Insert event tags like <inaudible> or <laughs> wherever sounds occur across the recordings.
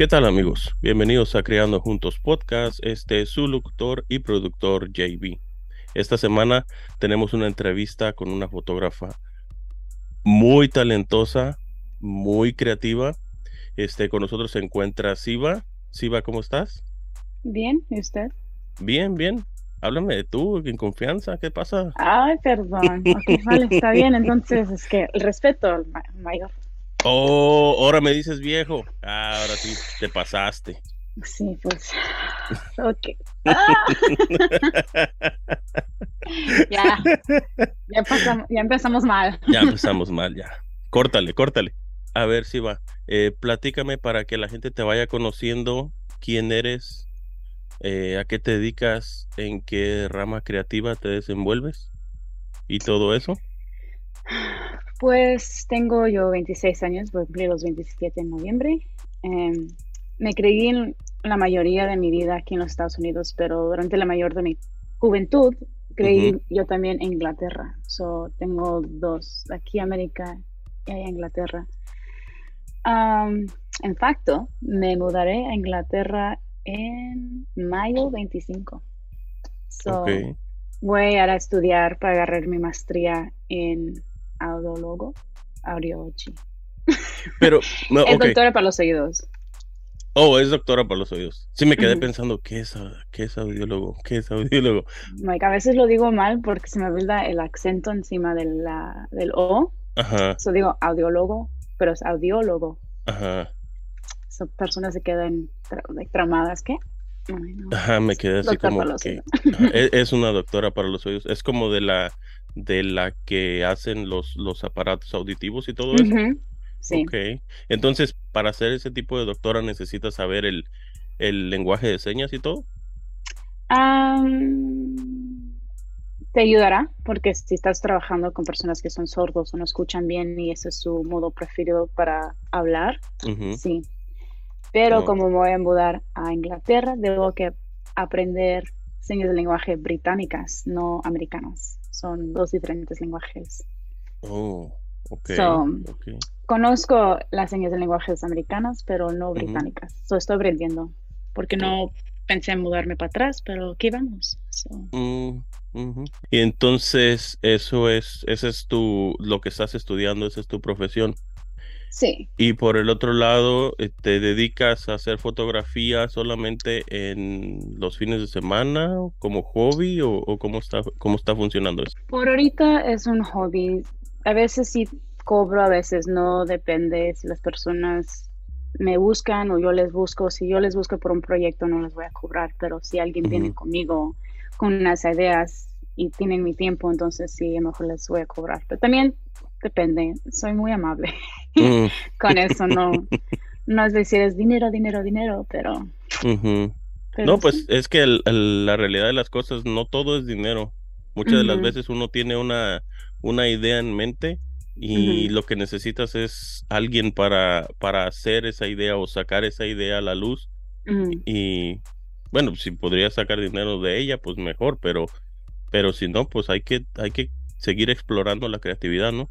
¿Qué tal amigos? Bienvenidos a Creando Juntos Podcast. Este es su locutor y productor JB. Esta semana tenemos una entrevista con una fotógrafa muy talentosa, muy creativa. Este, con nosotros se encuentra Siva. Siva, ¿cómo estás? Bien, ¿y usted? Bien, bien. Háblame de tú, en confianza, ¿qué pasa? Ay, perdón. Ok, vale, está bien. Entonces, es que el respeto mayor. Oh, ahora me dices viejo. Ah, ahora sí, te pasaste. Sí, pues. <laughs> Ok. Ah. <laughs> ya. Ya, pasamos, ya empezamos mal. Ya empezamos mal, ya. Córtale, córtale. A ver, Siva, eh, platícame para que la gente te vaya conociendo quién eres, eh, a qué te dedicas, en qué rama creativa te desenvuelves y todo eso. Pues tengo yo 26 años, voy a cumplir los 27 en noviembre. Em, me creí en la mayoría de mi vida aquí en los Estados Unidos, pero durante la mayor de mi juventud creí yo también en Inglaterra. So, tengo dos, aquí América y allá Inglaterra. En facto, me mudaré a Inglaterra en mayo 25. So, voy a ir a estudiar para agarrar mi maestría en audiólogo, audiology. Pero, no, <laughs> Es doctora para los oídos. Oh, es doctora para los oídos. Sí me quedé pensando, ¿qué es, qué es audiólogo? ¿Qué es audiólogo? Like, a veces lo digo mal porque se me olvida el acento encima de la, del O. Ajá, So digo audiólogo, pero es audiólogo. ajá, So, personas se quedan tra- like, traumadas. ¿Qué? Ay, no. ajá, me quedé así como que ajá, e- es una doctora para los oídos. Es como de la de la que hacen los los aparatos auditivos y todo eso. Sí. Ok. Entonces, para ser ese tipo de doctora necesitas saber el, el lenguaje de señas y todo. Te ayudará porque si estás trabajando con personas que son sordos o no escuchan bien y ese es su modo preferido para hablar, sí. Pero como me voy a mudar a Inglaterra, debo que aprender señas de lenguaje británicas, no americanas. Son dos diferentes lenguajes. Oh, ok, So. Conozco las señas de lenguajes americanas, pero no británicas. So, estoy aprendiendo porque no pensé en mudarme para atrás, pero aquí vamos. So, Mm. Y entonces, eso es, ese es tu, lo que estás estudiando, esa es tu profesión. Sí. Y por el otro lado, eh, ¿te dedicas a hacer fotografía solamente en los fines de semana como hobby o, o cómo está, cómo está funcionando eso? Por ahorita es un hobby. A veces sí cobro, a veces no. Depende si las personas me buscan o yo les busco. Si yo les busco por un proyecto, no les voy a cobrar. Pero si alguien viene conmigo con unas ideas y tienen mi tiempo, entonces sí, a lo mejor les voy a cobrar. Pero también depende. Soy muy amable Mm, <laughs> con eso. No, no es decir es dinero, dinero, dinero, pero, No, pues es que el- el- la realidad de las cosas, no todo es dinero. Muchas de las veces uno tiene una, una idea en mente y lo que necesitas es alguien para, para hacer esa idea o sacar esa idea a la luz. Y bueno, si podría sacar dinero de ella, pues mejor, pero, pero si no, pues hay que, hay que seguir explorando la creatividad, ¿no?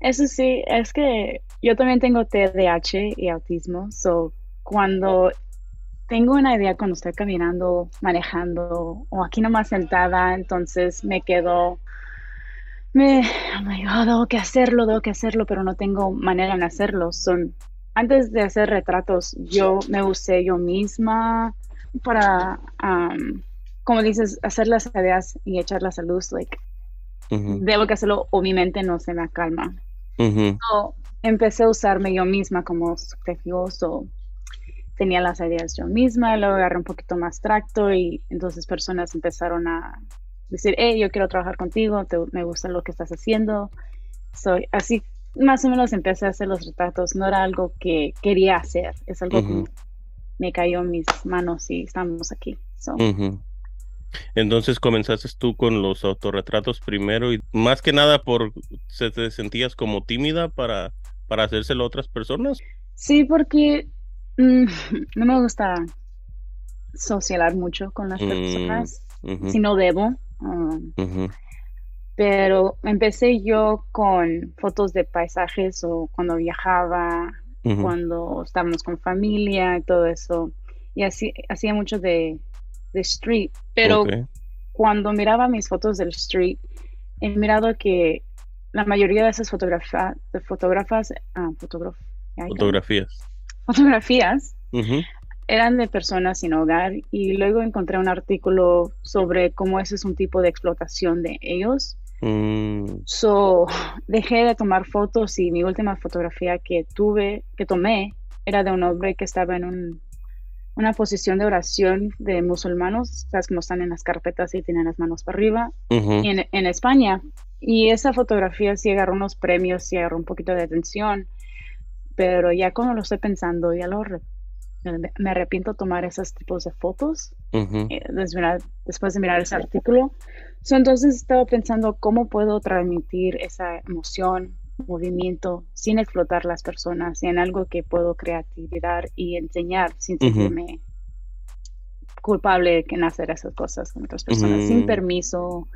Eso sí, es que yo también tengo TDAH y autismo, so cuando tengo una idea cuando estoy caminando, manejando o aquí nomás sentada, entonces me quedo, me, oh my God, tengo que hacerlo, tengo que hacerlo, pero no tengo manera en hacerlo. Son, antes de hacer retratos, yo me usé yo misma para, um, como dices, hacer las ideas y echarlas a luz, like, debo que hacerlo o mi mente no se me calma. So, empecé a usarme yo misma como subjetivoso. Tenía las ideas yo misma, luego agarré un poquito más abstracto y entonces personas empezaron a decir, hey, yo quiero trabajar contigo, te- me gusta lo que estás haciendo. Soy así, más o menos empecé a hacer los retratos. No era algo que quería hacer, es algo que me cayó en mis manos y estamos aquí. So. Entonces comenzaste tú con los autorretratos primero y más que nada por se te sentías como tímida para, para hacérselo a otras personas. sí, porque mm, <laughs> no me gusta socialar mucho con las Mm, personas, si no debo. um, pero empecé yo con fotos de paisajes o cuando viajaba cuando estábamos con familia y todo eso. Y así hacía mucho de, de street. Pero cuando miraba mis fotos del street, he mirado que la mayoría de esas fotógrafas, de fotógrafas, ah, fotografías, fotografías eran de personas sin hogar y luego encontré un artículo sobre cómo ese es un tipo de explotación de ellos. Mm. So, dejé de tomar fotos y mi última fotografía que tuve, que tomé, era de un hombre que estaba en un, una posición de oración de musulmanos, sabes como están en las carpetas y tienen las manos para arriba, en, en, España. Y esa fotografía sí agarró unos premios, y agarró un poquito de atención, pero ya cuando lo estoy pensando, ya lo me arrepiento de tomar esos tipos de fotos eh, después de mirar ese artículo. entonces estaba pensando cómo puedo transmitir esa emoción, movimiento, sin explotar las personas, en algo que puedo creatividad y enseñar sin sentirme culpable en hacer esas cosas con otras personas, sin mm. permiso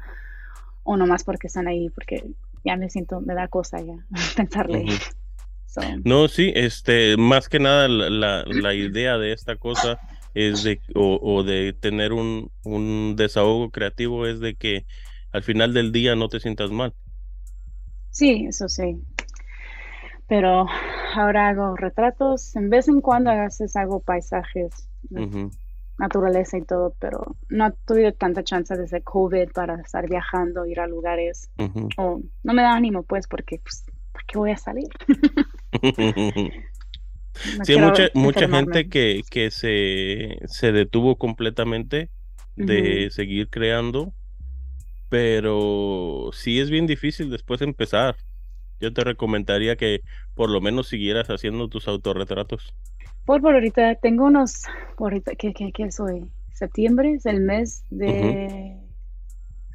o nomás porque están ahí, porque ya me siento, me da cosa ya <laughs> pensarle. No, sí, este, más que nada la, la, idea de esta cosa es de, o, de tener un, un, desahogo creativo es de que al final del día no te sientas mal. Sí, eso sí. Pero ahora hago retratos, en vez en cuando a veces hago paisajes, naturaleza y todo, pero no he tenido tanta chance desde COVID para estar viajando, ir a lugares. O no me da ánimo, pues, porque pues, ¿para qué voy a salir? <laughs> <laughs> sí, mucha, mucha gente que, que se, se detuvo completamente de seguir creando, pero sí es bien difícil después empezar. Yo te recomendaría que por lo menos siguieras haciendo tus autorretratos. Por, por ahorita tengo unos, por ahorita, ¿qué, qué, qué soy? Septiembre es el mes de,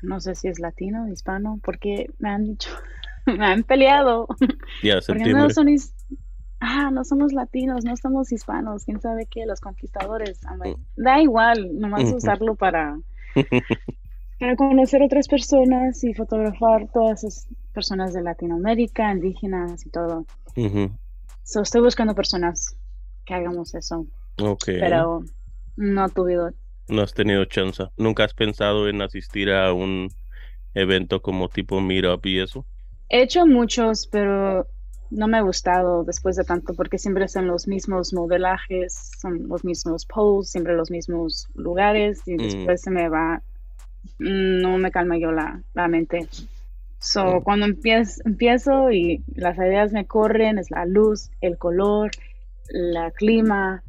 no sé si es latino, hispano, porque me han dicho, <laughs> me han peleado. Ya, <laughs> no ah, no somos latinos, no somos hispanos, quién sabe qué, los conquistadores. Mm. da igual, nomás usarlo para, <laughs> para conocer otras personas y fotografar todas esas personas de Latinoamérica, indígenas y todo. estoy buscando personas que hagamos eso. Pero no tuve. No has tenido chance. ¿Nunca has pensado en asistir a un evento como tipo Meetup y eso? He hecho muchos, pero no me ha gustado después de tanto porque siempre son los mismos modelajes, son los mismos posts, siempre los mismos lugares y mm. después se me va, no me calma yo la, la mente. So, mm. cuando empiezo, empiezo y las ideas me corren, es la luz, el color, la clima,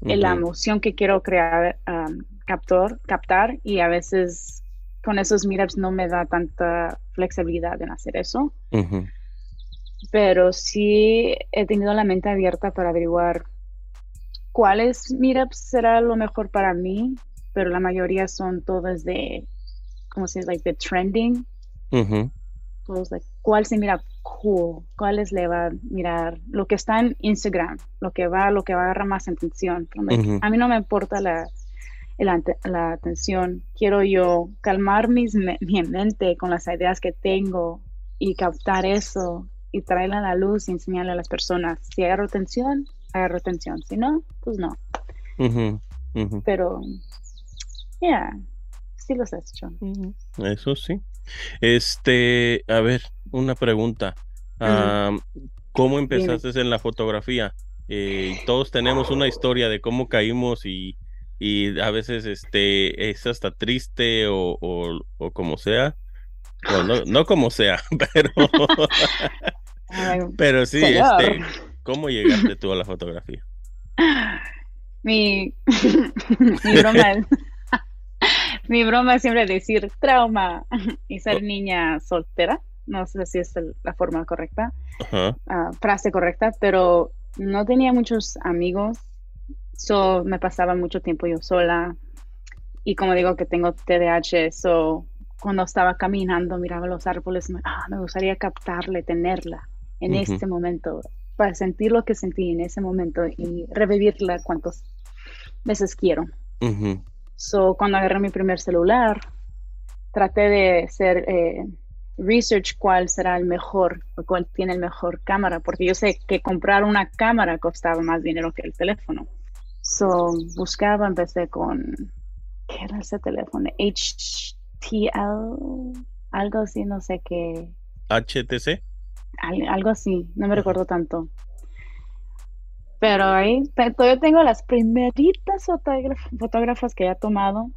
la emoción que quiero crear, um, captor, captar y a veces con esos meetups no me da tanta flexibilidad en hacer eso. Pero sí he tenido la mente abierta para averiguar cuáles meetups será lo mejor para mí, pero la mayoría son todas de, como se dice, like the trending. Todos de cuál se mira cool, cuáles le va a mirar, lo que está en Instagram, lo que va, lo que va a agarrar más atención. A mí no me importa la la, atención. Quiero yo calmar mis, mi mente con las ideas que tengo y captar eso y traerla a la luz y enseñarle a las personas. Si agarro atención, agarro atención. Si no, pues no. Pero, ya, sí los has hecho. Eso sí. Este, a ver, una pregunta. ¿Cómo empezaste en la fotografía? Eh, todos tenemos una historia de cómo caímos y y a veces este es hasta triste o, o, como sea. no, no como sea, <laughs> pero pero sí, este, ¿cómo llegaste tú a la fotografía? Mi, <laughs> mi broma mi broma es siempre decir trauma <laughs> y ser oh. niña soltera. No sé si es la forma correcta, ah, frase correcta, pero no tenía muchos amigos So, me pasaba mucho tiempo yo sola. Y como digo que tengo TDAH, so, cuando estaba caminando, miraba los árboles, me, ah, me gustaría captarle, tenerla en este momento, para sentir lo que sentí en ese momento y revivirla cuantas veces quiero. So, cuando agarré mi primer celular, traté de ser, eh, research cuál será el mejor o cuál tiene el mejor cámara, porque yo sé que comprar una cámara costaba más dinero que el teléfono. So, buscaba, empecé con, ¿qué era ese teléfono? HTL, algo así, no sé qué. HTC. algo así, no me recuerdo tanto. Pero ahí yo tengo las primeritas fotógrafas que he tomado.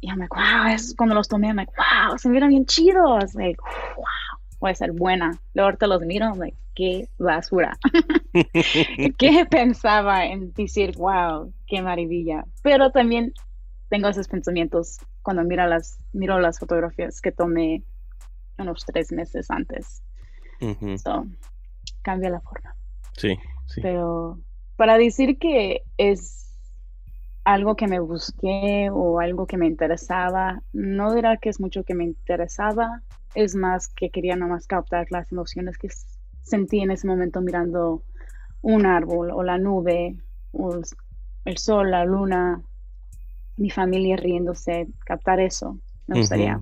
Y yo me wow, es cuando los tomé, me wow, se miran bien chidos. Like, wow, voy a ser buena. Luego te los miro, like, qué basura. <laughs> ¿Qué pensaba en decir, wow, qué maravilla? Pero también tengo esos pensamientos cuando miro las, miro las fotografías que tomé unos tres meses antes. cambia la forma. Sí, sí. Pero para decir que es algo que me busqué o algo que me interesaba, no dirá que es mucho que me interesaba, es más que quería nomás captar las emociones que sentí en ese momento mirando un árbol o la nube o el sol, la luna, mi familia riéndose, captar eso, me gustaría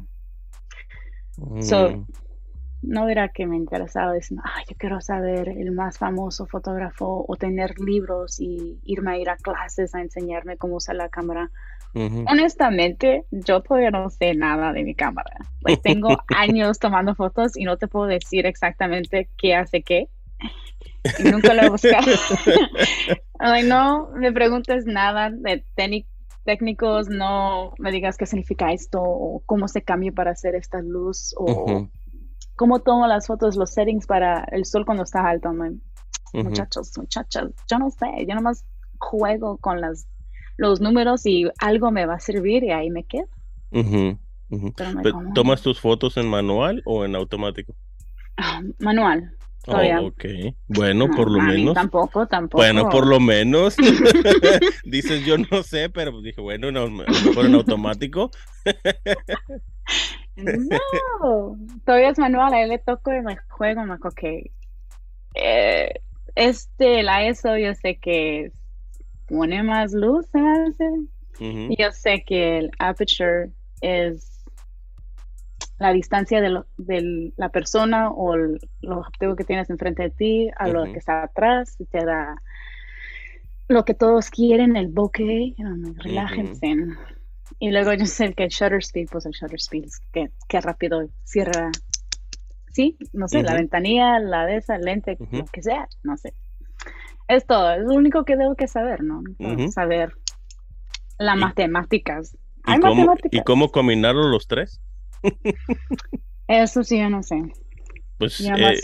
no era que me interesaba diciendo, ay, yo quiero saber el más famoso fotógrafo o tener libros y irme a ir a clases a enseñarme cómo usar la cámara. Honestamente, yo todavía no sé nada de mi cámara. tengo <laughs> años tomando fotos y no te puedo decir exactamente qué hace qué. Y nunca lo he buscado. <laughs> Ay, no me preguntes nada de técnicos, no me digas qué significa esto o cómo se cambia para hacer esta luz o cómo tomo las fotos, los settings para el sol cuando está alto. Muchachos, muchachas, yo no sé, yo nomás juego con las, los números y algo me va a servir y ahí me quedo. ¿Tomas tus fotos en manual o en automático? Ah, manual. Oh, ok. Bueno, por lo menos. Tampoco, tampoco. Bueno, por lo menos. <laughs> Dices, yo no sé, pero pues dije, bueno, no, mejor en automático. <laughs> No, todavía es manual, a él le toco y me juego, me que eh, este, la ESO yo sé que pone más luz, se hace. Yo sé que el aperture es la distancia de, de la persona o el, objetivo que tienes enfrente de ti a lo que está atrás, y te da lo que todos quieren, el bokeh, relájense. Y luego yo sé que el shutter speed, pues el shutter speed es que, que rápido cierra, sí, no sé, la ventanilla, la de esa, lente, lo que sea, no sé. Es todo, es lo único que debo que saber, ¿no? Saber las matemáticas. ¿Y cómo, matemáticas. ¿Y cómo combinarlo los tres? Eso sí, yo no sé. Pues eh,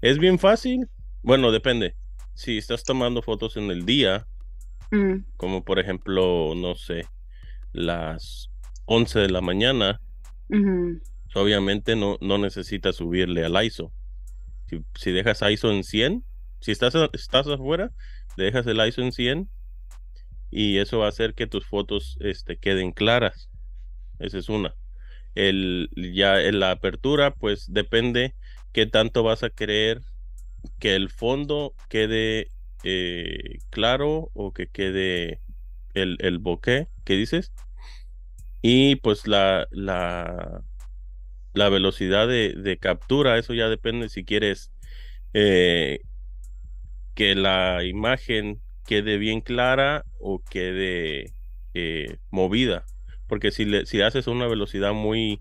es bien fácil. Bueno, depende. Si estás tomando fotos en el día, mm. como por ejemplo, no sé, las 11 de la mañana, obviamente no, no necesitas subirle al ISO. Si, dejas ISO en 100, si estás, estás afuera, dejas el ISO en 100 y eso va a hacer que tus fotos este, queden claras. Esa es una. El, ya en la apertura, pues depende qué tanto vas a querer que el fondo quede eh, claro o que quede el, el bokeh que dices. Y pues la, la, la velocidad de, captura, eso ya depende si quieres eh, que la imagen quede bien clara o quede eh, movida. Porque si, le, si haces una velocidad muy,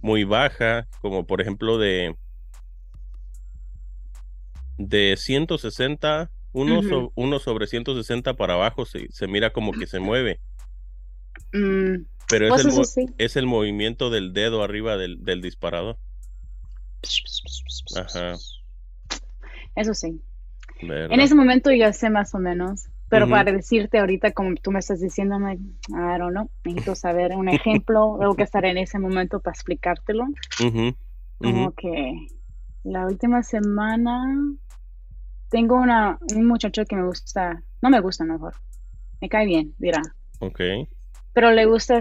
muy baja, como por ejemplo de, de 160 uno, uno sobre 160 para abajo se, se, mira como que se mueve. Mm, pero es, pues el, es el movimiento del dedo arriba del, del disparador. Ajá. Eso sí. En ese momento ya sé más o menos. Pero para decirte ahorita, como tú me estás diciendo, I don't know, necesito saber un ejemplo, <laughs> tengo que estar en ese momento para explicártelo. Como que la última semana tengo una, un muchacho que me gusta, no me gusta mejor, me cae bien, dirá. Ok. Pero le gusta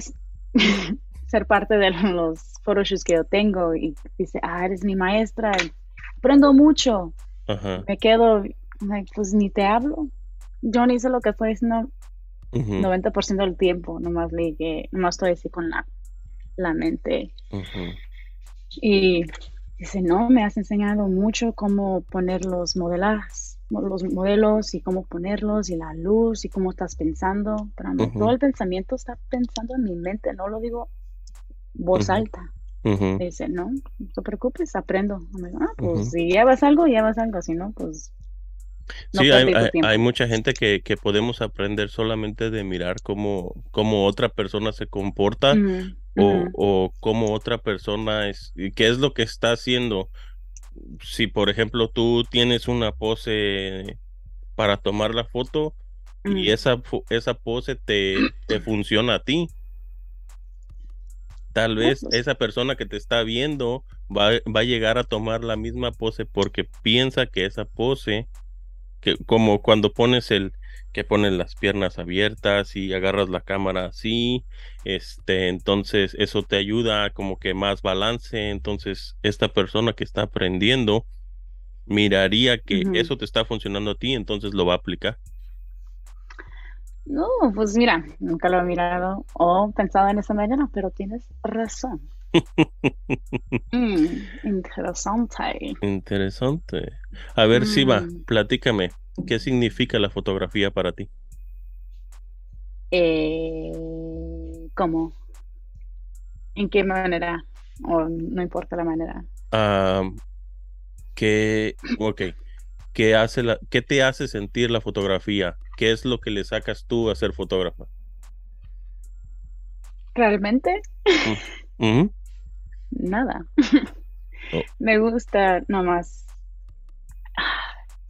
<laughs> ser parte de los photoshoots que yo tengo y dice, ah, eres mi maestra, aprendo mucho. Me quedo, pues ni te hablo. Yo ni sé lo que estoy diciendo 90% del tiempo, nomás, le, nomás estoy así con la, la mente. Y Dice, no, me has enseñado mucho cómo poner los modelas, los modelos y cómo ponerlos y la luz y cómo estás pensando. Pero todo el pensamiento está pensando en mi mente, no lo digo voz alta. Dice, no, no te preocupes, aprendo. ah, pues si llevas algo, llevas algo, si no, pues sí, hay, mucha gente que, que, podemos aprender solamente de mirar cómo, cómo otra persona se comporta o, o, cómo otra persona es, qué es lo que está haciendo. Si, por ejemplo, tú tienes una pose para tomar la foto y esa, esa pose te, te funciona a ti, tal vez pues. esa persona que te está viendo va, va, a llegar a tomar la misma pose porque piensa que esa pose que como cuando pones el que pones las piernas abiertas y agarras la cámara así, este, entonces eso te ayuda como que más balance, entonces esta persona que está aprendiendo miraría que eso te está funcionando a ti, entonces lo va a aplicar. No, pues mira, nunca lo he mirado o pensado en esa manera, pero tienes razón. <laughs> Mm, interesante. Interesante. A ver, si va, mm. platícame, ¿qué significa la fotografía para ti? Eh, ¿Cómo? ¿En qué manera? O no importa la manera. ¿qué, ¿qué, hace la, ¿Qué te hace sentir la fotografía? ¿Qué es lo que le sacas tú a ser fotógrafa? ¿Realmente? Mm, nada. Oh. <laughs> Me gusta nomás.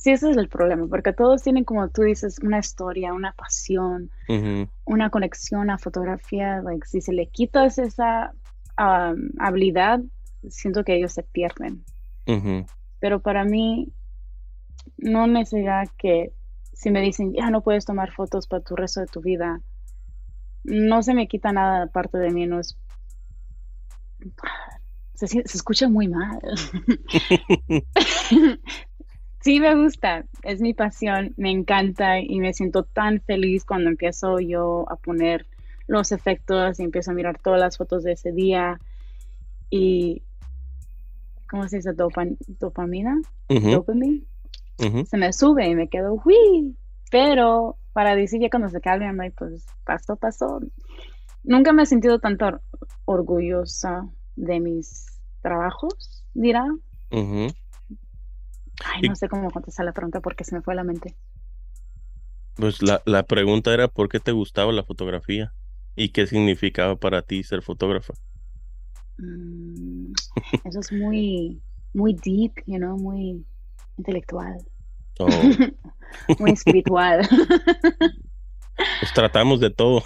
Sí, ese es el problema, porque todos tienen, como tú dices, una historia, una pasión, una conexión a fotografía. Like, si se le quitas esa habilidad, siento que ellos se pierden. Pero para mí, no necesita que si me dicen, ya no puedes tomar fotos para tu resto de tu vida, no se me quita nada parte de mí, no es <laughs> se, escucha muy mal. <laughs> sí me gusta, es mi pasión, me encanta y me siento tan feliz cuando empiezo yo a poner los efectos y empiezo a mirar todas las fotos de ese día y ¿cómo se dice? dopamina, dopamina, se me sube y me quedo, uy, pero para decir ya cuando se calme, pues pasó, pasó. Nunca me he sentido tanto orgullosa de mis trabajos, dirá. Ay, no sé cómo contestar la pregunta porque se me fue la mente. Pues la, la pregunta era por qué te gustaba la fotografía y qué significaba para ti ser fotógrafa. Mm, eso es muy, muy deep, you know, muy intelectual. Oh. <laughs> muy espiritual. Pues tratamos de todo.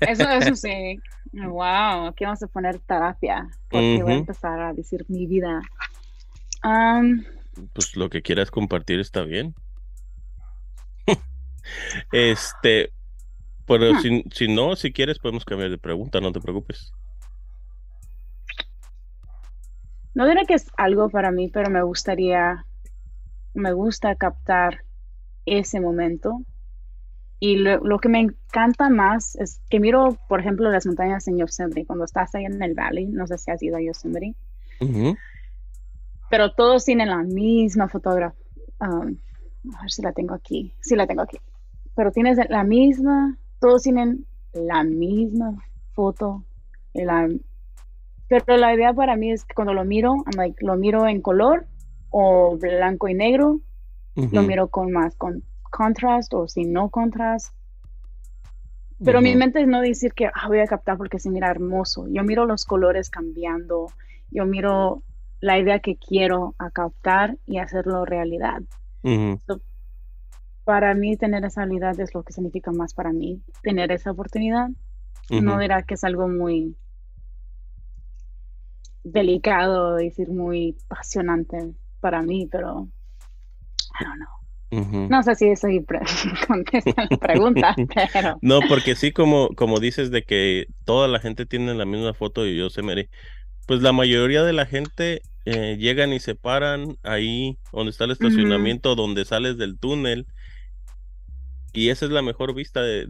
Eso, eso sí. Wow, aquí vamos a poner terapia. Porque voy a empezar a decir mi vida. Pues lo que quieras compartir está bien. <laughs> este, pero ah. si, si no, si quieres, podemos cambiar de pregunta, no te preocupes. No diré que es algo para mí, pero me gustaría, me gusta captar ese momento y lo, que me encanta más es que miro, por ejemplo, las montañas en Yosemite, cuando estás ahí en el valley, no sé si has ido a Yosemite, pero todos tienen la misma fotografía. Um, a ver si la tengo aquí. Sí, la tengo aquí. Pero tienes la misma, todos tienen la misma foto. La, pero la idea para mí es que cuando lo miro, like, lo miro en color o blanco y negro, lo miro con más, con contrast o si no contrast. Pero mi mente es no decir que ah, voy a captar porque se mira hermoso. Yo miro los colores cambiando, yo miro la idea que quiero captar y hacerlo realidad. para mí tener esa habilidad es lo que significa más para mí, tener esa oportunidad. No dirá que es algo muy delicado, decir muy apasionante para mí, pero I don't know. No sé si eso <laughs> contesta la pregunta, <laughs> pero... No, porque sí, como, como dices de que toda la gente tiene la misma foto y yo se me... Pues la mayoría de la gente eh, llegan y se paran ahí donde está el estacionamiento, donde sales del túnel. Y esa es la mejor vista de,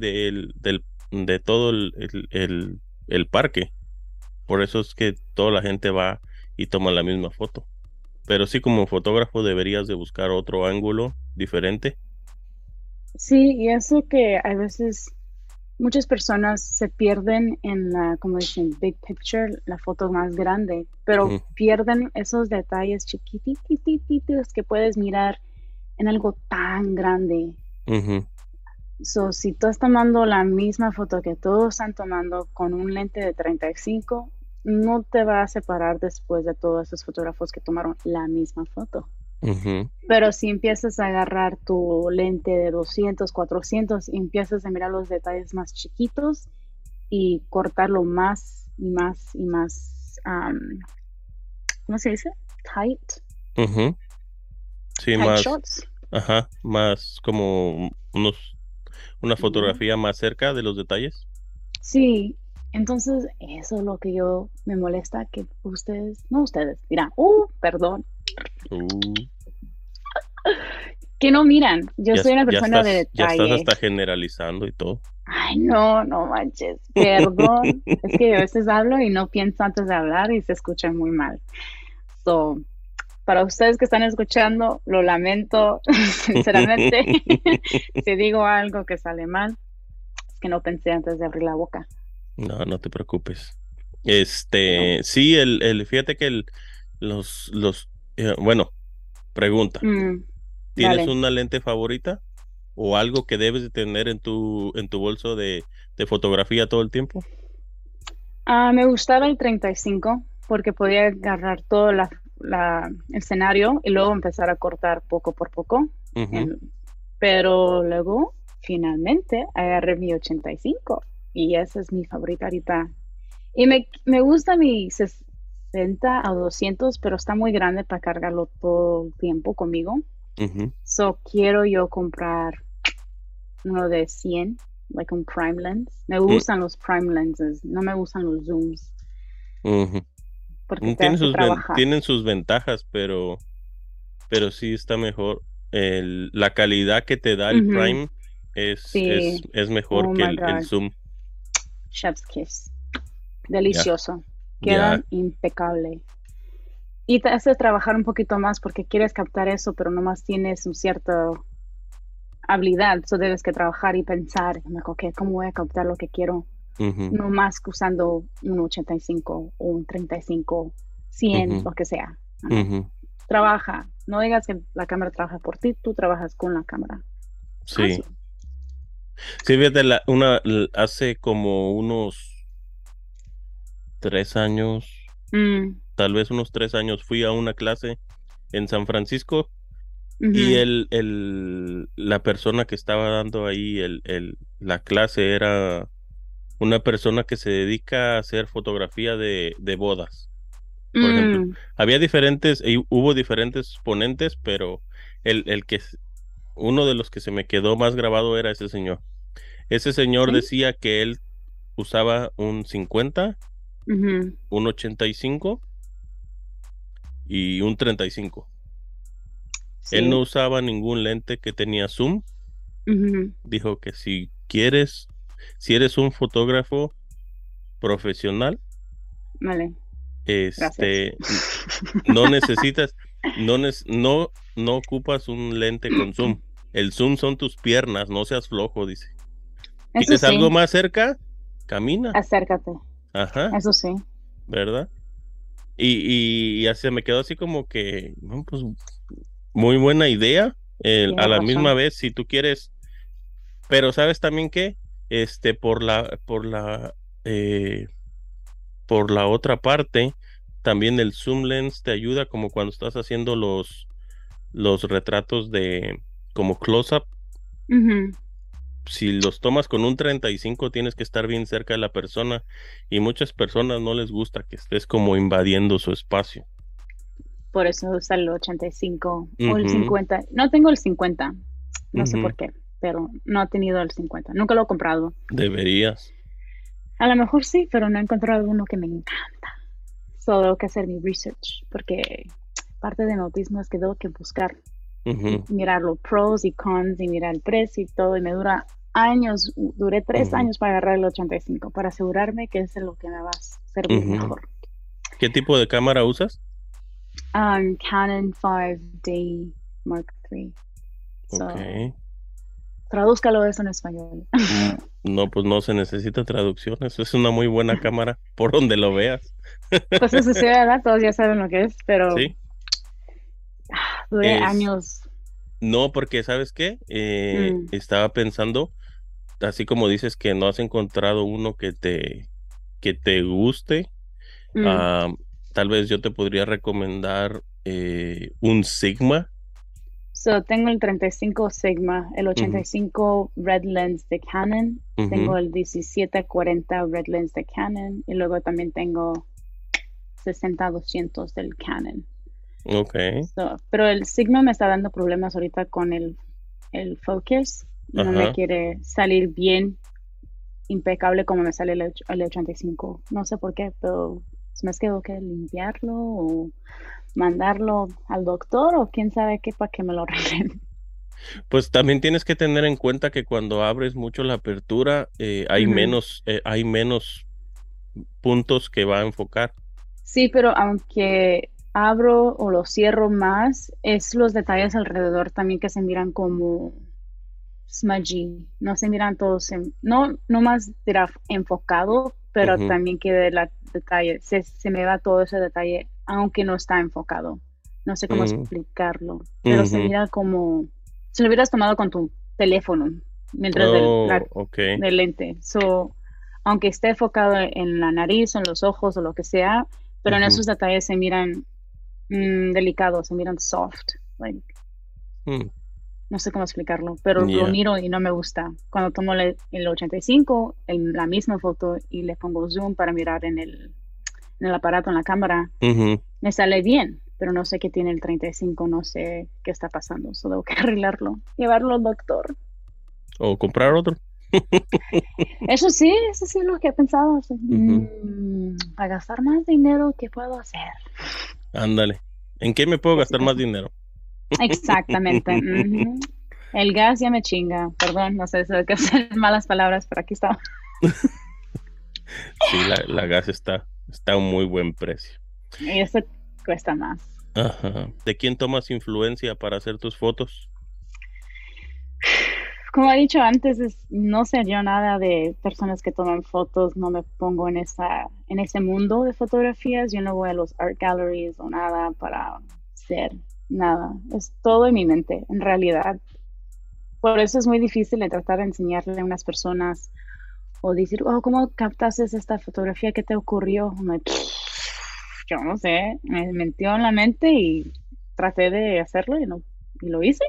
de todo el, el, parque. Por eso es que toda la gente va y toma la misma foto. pero sí como fotógrafo deberías de buscar otro ángulo diferente. Sí, y eso que a veces muchas personas se pierden en la, como dicen, big picture, la foto más grande, pero pierden esos detalles chiquititos que puedes mirar en algo tan grande. So, si tú estás tomando la misma foto que todos están tomando con un lente de 35, no te va a separar después de todos esos fotógrafos que tomaron la misma foto. Pero si empiezas a agarrar tu lente de 200, 400 y empiezas a mirar los detalles más chiquitos y cortarlo más y más y más, ¿cómo se dice? Tight. Sí, más. Ajá, más como unos, una fotografía más cerca de los detalles. Sí, entonces eso es lo que yo me molesta que ustedes, no ustedes, dirán, uh, perdón, Uh. Que no miran. Yo soy una persona de detalle. Ya estás hasta generalizando y todo. Ay, no, no manches. Perdón. <laughs> es que a veces hablo y no pienso antes de hablar y se escucha muy mal. So, para ustedes que están escuchando, lo lamento, <laughs> sinceramente. <laughs> si digo algo que sale mal, es que no pensé antes de abrir la boca. No, no te preocupes. Este, sí, el, el, fíjate que el, los, los eh, bueno, pregunta. Mm, ¿Tienes una lente favorita? ¿O algo que debes de tener en tu, en tu bolso de, fotografía todo el tiempo? Ah, me gustaba el 35 porque podía agarrar todo la, el escenario y luego empezar a cortar poco por poco. pero luego, finalmente, agarré mi 85 y esa es mi favorita ahorita. Y me, me gusta mi 60 a 200, pero está muy grande para cargarlo todo el tiempo conmigo. So quiero yo comprar uno de 100, like un prime lens. Me mm. gustan los prime lenses, no me gustan los zooms. Porque tienen sus, tienen sus ventajas, pero, pero sí está mejor. El, la calidad que te da el prime es, es, mejor oh que el, zoom. Chef's kiss. Delicioso quedan impecables. Y te hace trabajar un poquito más porque quieres captar eso, pero nomás tienes un cierto habilidad, eso debes que trabajar y pensar, okay, ¿cómo voy a captar lo que quiero? No más usando un 85 o un 35, 100, lo que sea. Trabaja, no digas que la cámara trabaja por ti, tú trabajas con la cámara. Sí. Sí, fíjate, la, una, hace como unos tres años, mm. tal vez unos tres años, fui a una clase en San Francisco y el, el, la persona que estaba dando ahí el, el, la clase era una persona que se dedica a hacer fotografía de, de bodas. Por ejemplo, mm. había diferentes, y hubo diferentes ponentes, pero el, el que uno de los que se me quedó más grabado era ese señor. Ese señor decía que él usaba un 50 un 85 y un 35. Él no usaba ningún lente que tenía zoom. Dijo que si quieres, si eres un fotógrafo profesional, este, no <laughs> necesitas, no, no, no ocupas un lente con zoom. El zoom son tus piernas, no seas flojo, dice. ¿Quieres algo más cerca? Camina. Acércate. Ajá. Eso sí. ¿Verdad? Y, y, así me quedó así como que, pues, muy buena idea. a la misma vez, si tú quieres, pero sabes también que, este, por la, por la, eh, por la otra parte, también el zoom lens te ayuda como cuando estás haciendo los, los retratos de, como close up si los tomas con un 35 tienes que estar bien cerca de la persona y muchas personas no les gusta que estés como invadiendo su espacio. Por eso usa el 85 o el 50. No tengo el 50, no sé por qué, pero no he tenido el 50. Nunca lo he comprado. Deberías. A lo mejor sí, pero no he encontrado uno que me encanta. Solo tengo que hacer mi research porque parte de notismo es que tengo que buscar mirar los pros y cons y mirar el precio y todo. Y me dura años, duré tres años para agarrar el 85, para asegurarme que es lo que me va a servir mejor. ¿Qué tipo de cámara usas? Um, Canon 5D Mark III. So, Ok. Tradúzcalo eso en español. Mm, No, pues no se necesita traducción. Eso es una muy buena cámara por donde lo veas. Pues eso sí, ¿verdad? Todos ya saben lo que es, pero Sí. <sighs> duré Es- años. No, porque ¿sabes qué? Eh, Mm. estaba pensando, así como dices que no has encontrado uno que te, que te guste, Mm, ah, tal vez yo te podría recomendar eh, un Sigma. So, tengo el 35 Sigma, el 85 Red Lens de Canon, tengo el 1740 Red Lens de Canon y luego también tengo 60-200 del Canon. Ok. So, pero el Sigma me está dando problemas ahorita con el, el focus. No me quiere salir bien, impecable como me sale el, el 85. No sé por qué, pero me quedo que limpiarlo o mandarlo al doctor o quién sabe qué para que me lo <laughs> arreglen. Pues también tienes que tener en cuenta que cuando abres mucho la apertura, eh, hay menos, eh, hay menos puntos que va a enfocar. Sí, pero aunque abro o lo cierro más, es los detalles alrededor también que se miran como smudgy, no se miran todos, en- no, no más dirá enfocado, pero Ujú. también que de la detalle, se, se me va todo ese detalle, aunque no está enfocado. No sé cómo Ujú. explicarlo, pero se Ujú. mira como si lo hubieras tomado con tu teléfono mientras del, Oh, la- ok. del lente. So, aunque esté enfocado en la nariz, en los ojos o lo que sea, pero en esos detalles se miran mm, delicados, se miran soft. Like, Mm, no sé cómo explicarlo, pero Yeah. lo miro y no me gusta. Cuando tomo el, el 85, en la misma foto y le pongo zoom para mirar en el, en el aparato, en la cámara, me sale bien, pero no sé qué tiene el 35, no sé qué está pasando, <laughs> solo tengo que arreglarlo, llevarlo al doctor. O comprar otro. <laughs> Eso sí, eso sí es lo que he pensado. así, mm, para gastar más dinero, ¿qué puedo hacer? Ándale. ¿En qué me puedo gastar más dinero? Exactamente. El gas ya me chinga. Perdón, no sé hay que <laughs> hacer malas palabras, pero aquí está. Sí, la, la gas está, está a un muy buen precio. Y esto cuesta más. Ajá. ¿De quién tomas influencia para hacer tus fotos? Como he dicho antes, es- no sé yo nada de personas que toman fotos, no me pongo en esa, en ese mundo de fotografías, yo no voy a los art galleries o nada para ser nada, es todo en mi mente, en realidad. Por eso es muy difícil de tratar de enseñarle a unas personas o decir, oh, ¿cómo captaste esta fotografía? ¿Qué te ocurrió? Yo no sé, me metió en la mente y traté de hacerlo y, no, y lo hice.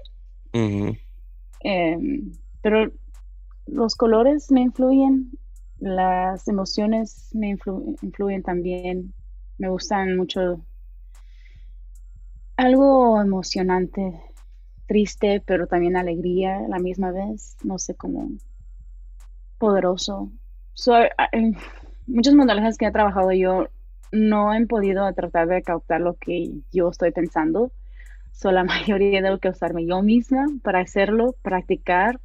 Em, pero los colores me influyen, las emociones me influ- influyen también. Me gustan mucho algo emocionante, triste, pero también alegría a la misma vez. No sé cómo poderoso. So, en muchos que he trabajado yo no he podido tratar de captar lo que yo estoy pensando. So, la <laughs> mayoría tengo que usarme yo misma para hacerlo, practicar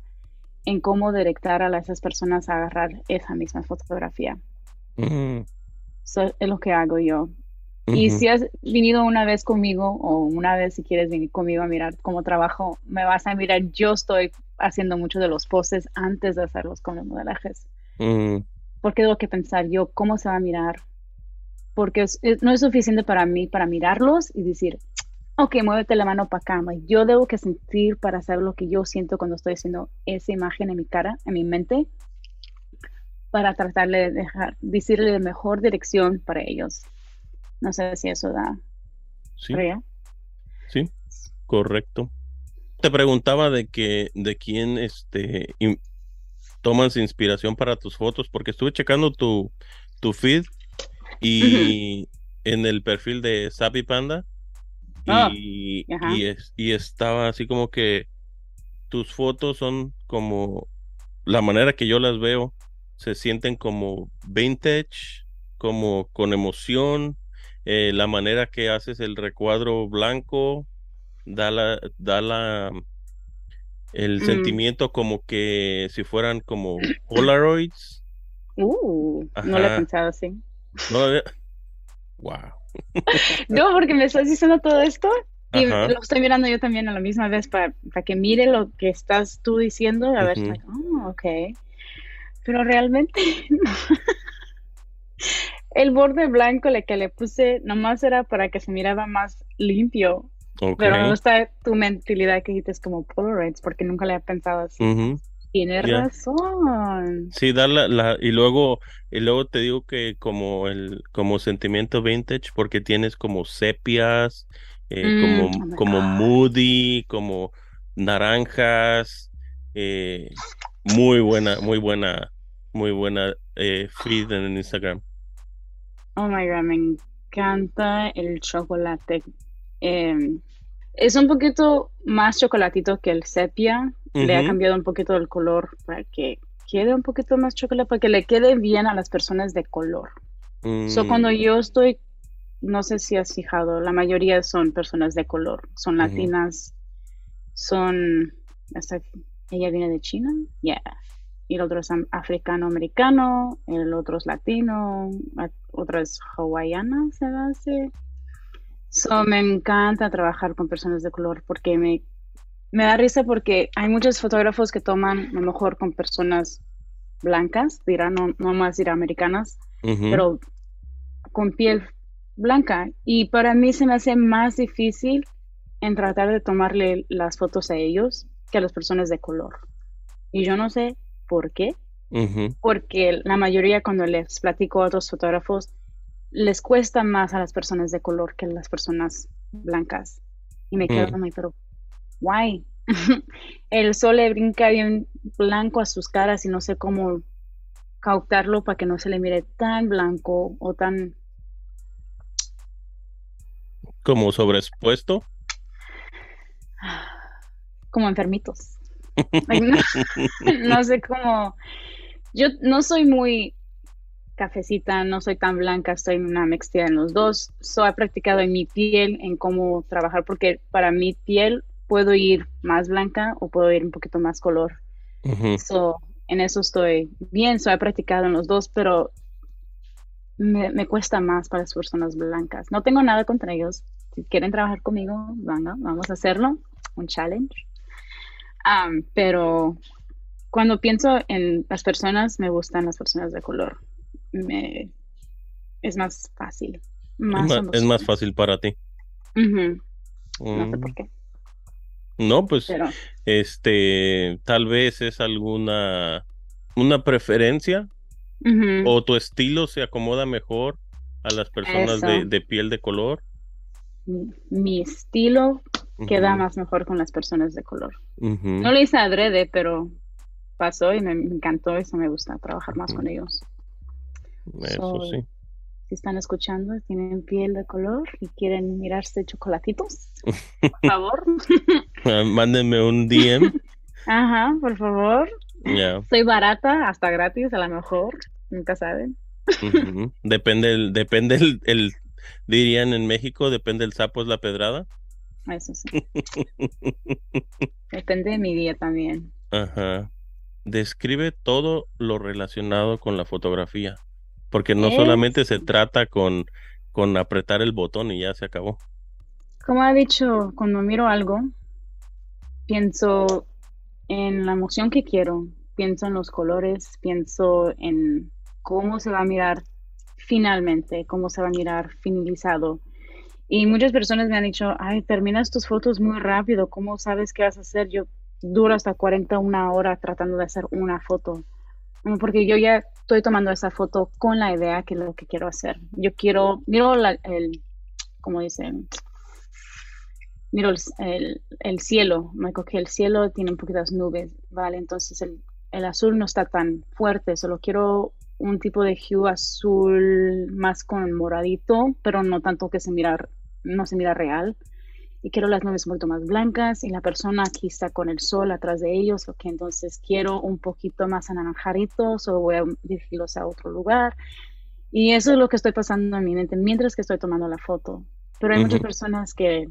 en cómo directar a esas personas a agarrar esa misma fotografía. Ujú. So, es lo que hago yo. Y si has venido una vez conmigo o una vez si quieres venir conmigo a mirar cómo trabajo, me vas a mirar. Yo estoy haciendo mucho de los poses antes de hacerlos con los modelajes. Ujú. Porque tengo que pensar yo cómo se va a mirar. Porque es- es- no es suficiente para mí para mirarlos y decir, ok, muévete la mano para acá. Yo debo que sentir para saber lo que yo siento cuando estoy haciendo esa imagen en mi cara, en mi mente, para tratar de dejar, decirle la mejor dirección para ellos. No sé si eso da. Sí, sí, correcto. Te preguntaba de que, de quién este in- tomas inspiración para tus fotos, porque estuve checando tu, tu feed y en el perfil de Sapi Panda Ah, y, ajá. y, es- y estaba así como que tus fotos son como la manera que yo las veo, se sienten como vintage, como con emoción, eh, la manera que haces el recuadro blanco, da la, da la, el Mm. sentimiento como que si fueran como Polaroids. Uh, no lo he pensado así. No, eh, <laughs> wow. no, porque me estás diciendo todo esto y lo estoy mirando yo también a la misma vez para, que mire lo que estás tú diciendo. A ver, oh, ok. Pero realmente <laughs> el borde blanco le que le puse nomás era para que se miraba más limpio. Pero me gusta tu mentalidad que dices como Polaroids porque nunca le he pensado así. Tienes razón. Sí, dar la, y luego y luego te digo que como el como sentimiento vintage porque tienes como sepias, eh, como mm, oh como moody, como naranjas, eh, muy buena, muy buena, muy buena eh, feed en Instagram. Oh my god, me encanta el chocolate. Em, es un poquito más chocolatito que el sepia. Le ha cambiado un poquito el color para que quede un poquito más chocolate, para que le quede bien a las personas de color. So, cuando mm. yo estoy, no sé si has fijado, la mayoría son personas de color. Son latinas, son. ella viene de China, yeah y el otro es africano-americano, el otro es latino, otro es hawaiana, se hace. So, me encanta trabajar con personas de color porque me, me da risa porque hay muchos fotógrafos que toman a lo mejor con personas blancas, dirán, no, no más dirá americanas, pero con piel blanca. Y para mí se me hace más difícil en tratar de tomarle las fotos a ellos que a las personas de color. Y yo no sé ¿Por qué? Porque la mayoría cuando les platico a otros fotógrafos, les cuesta más a las personas de color que a las personas blancas. Y me quedo mm. pero why? <laughs> el sol le brinca bien blanco a sus caras y no sé cómo cautarlo para que no se le mire tan blanco o tan... ¿Como sobreexpuesto? <sighs> Como enfermitos. <laughs> no, sé cómo. Yo no soy muy cafecita, no soy tan blanca, estoy en una mixtura en los dos. So, he practicado en mi piel, en cómo trabajar, porque para mi piel puedo ir más blanca o puedo ir un poquito más color. so, en eso estoy bien, so, he practicado en los dos, pero me, me, cuesta más para las personas blancas. No tengo nada contra ellos. Si quieren trabajar conmigo, venga, vamos a hacerlo. Un challenge pero cuando pienso en las personas, me gustan las personas de color. Me, es más fácil. es, más, fácil para ti. No sé por mm. qué. No, pues, este, tal vez es alguna, una preferencia o tu estilo se acomoda mejor a las personas de, de, piel de color. Mi estilo queda más mejor con las personas de color. No lo hice adrede, pero pasó y me, encantó y se me gusta trabajar más con ellos. Eso sí. Si están escuchando, tienen piel de color y quieren mirarse chocolatitos, <laughs> por favor. Ah, mándenme un DM. <laughs> Ajá, por favor. Soy barata, hasta gratis a lo mejor, nunca saben. <laughs> Depende, el, depende el, el, dirían en México, depende el sapo es la pedrada. Eso sí. <laughs> Depende de mi día también. Ajá. Describe todo lo relacionado con la fotografía. Porque no solamente se trata con, con apretar el botón y ya se acabó. Como ha dicho, cuando miro algo, pienso en la emoción que quiero, pienso en los colores, pienso en cómo se va a mirar finalmente, cómo se va a mirar finalizado. Y muchas personas me han dicho, ay, terminas tus fotos muy rápido, ¿cómo sabes qué vas a hacer? Yo duro hasta 41 horas tratando de hacer una foto, porque yo ya estoy tomando esa foto con la idea que es lo que quiero hacer. Yo quiero, miro el, como dicen, miro el, el, cielo, me que el cielo tiene un poquitas nubes, ¿vale? Entonces el, el azul no está tan fuerte, solo quiero un tipo de hue azul más con moradito, pero no tanto que se mira, no se mira real. Y quiero las nubes un poquito más blancas y la persona aquí está con el sol atrás de ellos, que entonces quiero un poquito más anaranjadito, o voy a dirigirlos a otro lugar. Y eso es lo que estoy pasando en mi mente mientras que estoy tomando la foto. Pero hay muchas personas que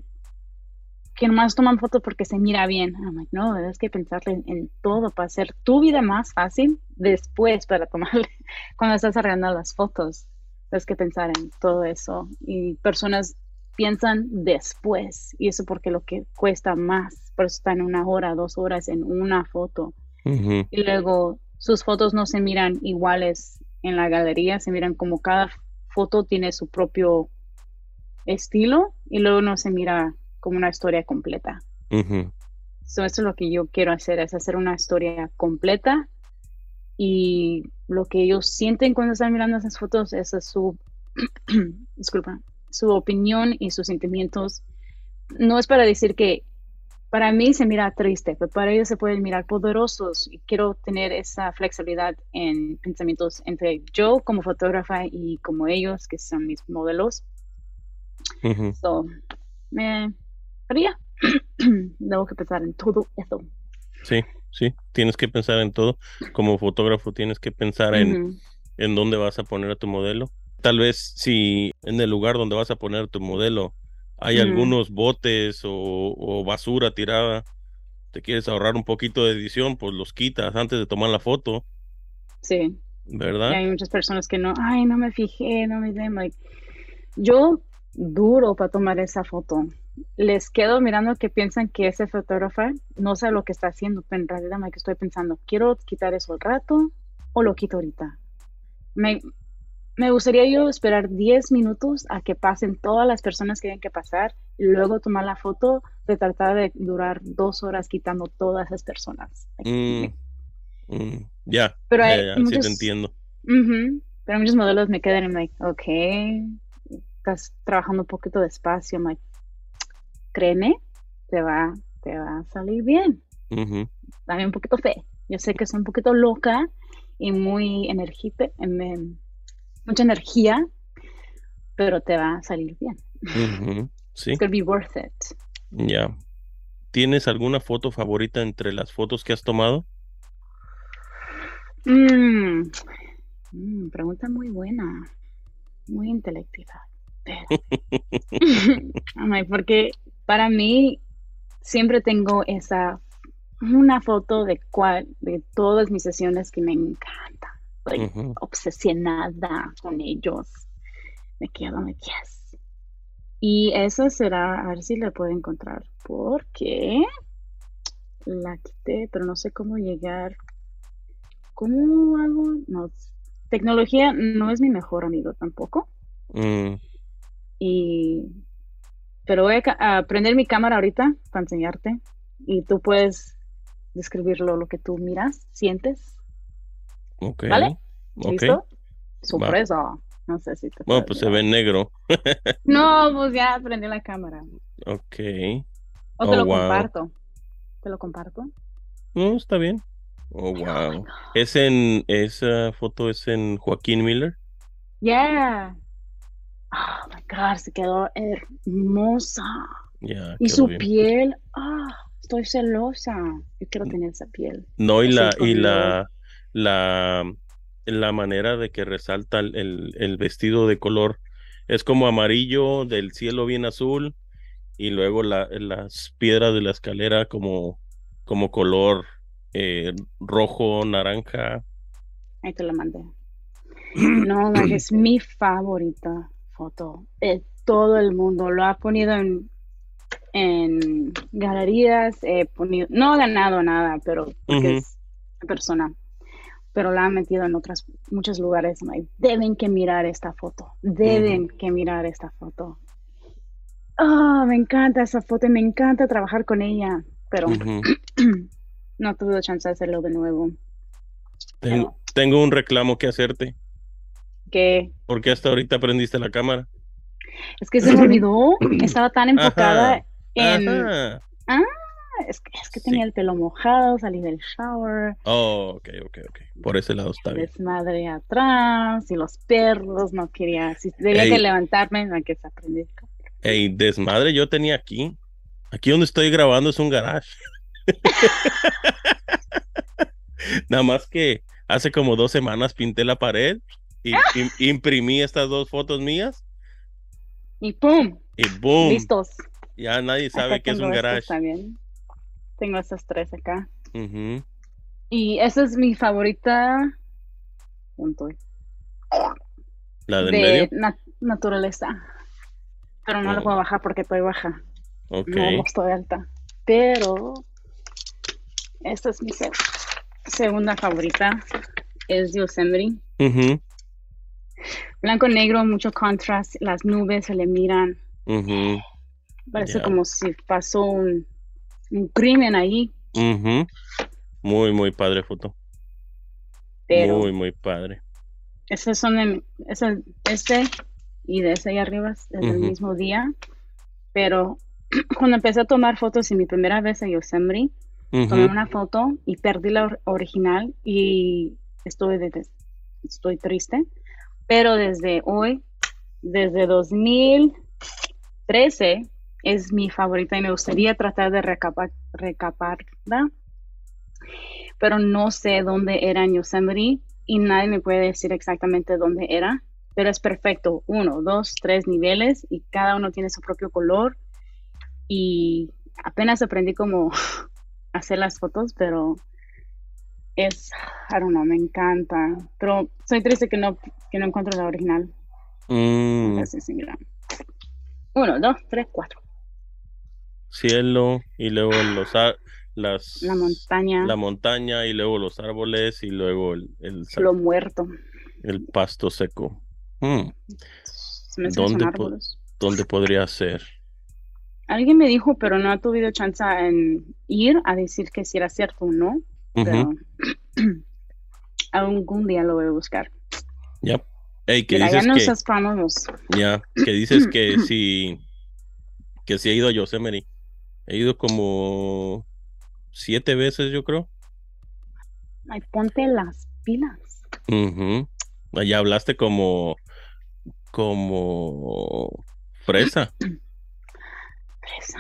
que nomás toman fotos porque se mira bien. no, debes que pensarle en, todo para hacer tu vida más fácil después para tomarle <laughs> cuando estás arreglando las fotos. tienes que pensar en todo eso. Y personas piensan después, y eso porque lo que cuesta más, por eso están una hora, dos horas en una foto. Y luego sus fotos no se miran iguales en la galería, se miran como cada foto tiene su propio estilo y luego no se mira como una historia completa. eso es lo que yo quiero hacer, es hacer una historia completa y lo que ellos sienten cuando están mirando esas fotos, esa es su, <clears throat> disculpa, su opinión y sus sentimientos. No es para decir que para mí se mira triste, pero para ellos se pueden mirar poderosos y quiero tener esa flexibilidad en pensamientos entre yo como fotógrafa y como ellos, que son mis modelos. So, me Debo <clears throat> que pensar en todo eso. Sí, sí, tienes que pensar en todo. Como fotógrafo tienes que pensar en, en dónde vas a poner a tu modelo. Tal vez si en el lugar donde vas a poner tu modelo hay algunos botes o, basura tirada, te quieres ahorrar un poquito de edición, pues los quitas antes de tomar la foto. Sí. ¿Verdad? hay muchas personas que no, ay, no me fijé, no me like, yo duro para tomar esa foto. Les quedo mirando que piensan que ese fotógrafo no sabe lo que está haciendo, pero en realidad me estoy pensando, quiero quitar eso al rato o lo quito ahorita. Me, me gustaría yo esperar 10 minutos a que pasen todas las personas que tienen que pasar y luego tomar la foto de tratar de durar dos horas quitando todas esas personas. Mm, mm, ya, pero sí te entiendo. pero muchos modelos me quedan en like, ok, estás trabajando un poquito despacio, like, créeme, te va, te va a salir bien. Dame un poquito fe. Yo sé que soy un poquito loca y muy energética, mucha energía, pero te va a salir bien. Sí. It's gonna be worth it. Ya. ¿Tienes alguna foto favorita entre las fotos que has tomado? Mm, mm, pregunta muy buena, muy intelectiva. <laughs> porque para mí siempre tengo esa una foto de cual de todas mis sesiones que me encanta obsesionada con ellos. Me quedo, me yes. Y esa será, a ver si la puedo encontrar, porque la quité, pero no sé cómo llegar. ¿Cómo hago? No, tecnología no es mi mejor amigo tampoco. Mm. Y, pero voy a, prender mi cámara ahorita para enseñarte y tú puedes describirlo, lo que tú miras, sientes ¿Vale? ¿Listo? Sorpresa. No sé si te Bueno, pues se ve negro. <laughs> <laughs> no, pues ya prendí la cámara. Ok. O te oh, lo comparto. ¿Te lo comparto? No, está bien. Oh, wow. ¿Es en, esa foto es en Joaquín Miller? Yeah. Oh my God, se quedó hermosa. y su piel, ah, estoy celosa. Yo quiero tener esa piel. No, y la, y la, la, la manera de que resalta el, el, vestido de color. Es como amarillo, del cielo bien azul, y luego la, las piedras de la escalera como, como color eh, rojo, naranja. Ahí te la mandé. <clears throat> No, es mi favorita foto. de todo el mundo lo ha ponido en, en galerías. He ponido, no ha ganado nada, pero porque es persona pero la han metido en otros muchos lugares. Deben que mirar esta foto, deben que mirar esta foto. Oh, me encanta esa foto y me encanta trabajar con ella, pero <clears throat> no tuve la chance de hacerlo de nuevo. Tengo, un reclamo que hacerte. ¿Qué? Porque hasta ahorita prendiste la cámara. Es que se me olvidó, <laughs> estaba tan enfocada en... Ah, es que, tenía el pelo mojado, salí del shower. Oh, ok, ok, ok. Por ese lado está bien. Desmadre atrás y los perros, no quería, si tenía que levantarme, no hay que aprender. Ey, desmadre yo tenía aquí. Aquí donde estoy grabando es un garage. <laughs> Nada más que hace como dos semanas pinté la pared y <laughs> imprimí estas dos fotos mías. Y ¡pum! Y ¡boom! Listos. Ya nadie sabe que es un garage. También. Tengo esas tres acá. Y esa es mi favorita. ¿La del de medio? na- naturaleza. Pero no Oh. lo puedo bajar porque estoy baja. Ok. No, estoy alta. Pero esta es mi se- segunda favorita. Es Yosemite. Ujú, Blanco negro, mucho contrast. Las nubes se le miran. Parece como si pasó un, un crimen ahí. Muy, muy padre foto. Pero Muy, muy padre. esos son de, ese, este y de ese ahí arriba es del Ujú. mismo día. Pero <clears throat> cuando empecé a tomar fotos en mi primera vez a Yosemite, tomé una foto y perdí la or- original y estoy, de- estoy triste. Pero desde hoy, desde 2013, es mi favorita y me gustaría tratar de recapar, recaparla. Pero no sé dónde era en Yosemite y nadie me puede decir exactamente dónde era. Pero es perfecto. Uno, dos, tres niveles y cada uno tiene su propio color. Y apenas aprendí cómo <laughs> hacer las fotos, pero es, I don't know, me encanta. Pero soy triste que no, que no encuentro la original. mm. Uno, dos, tres, cuatro. cielo y luego los las La montaña, la montaña y luego los árboles y luego el, el, lo muerto. el pasto seco. Mm, Se me ¿Dónde po-. ¿Dónde podría ser? Alguien me dijo, pero no ha tenido chance en ir a decir que si era cierto o no. Pero algún <clears throat> día lo voy a buscar. ya. Ey, que Mira, ya dices nos que ya, que dices que <clears throat> si que si he ido a Yosemite. He ido como siete veces, yo creo. Ay, ponte las pilas. Ujú. Allá hablaste como como fresa. <clears throat> Fresa.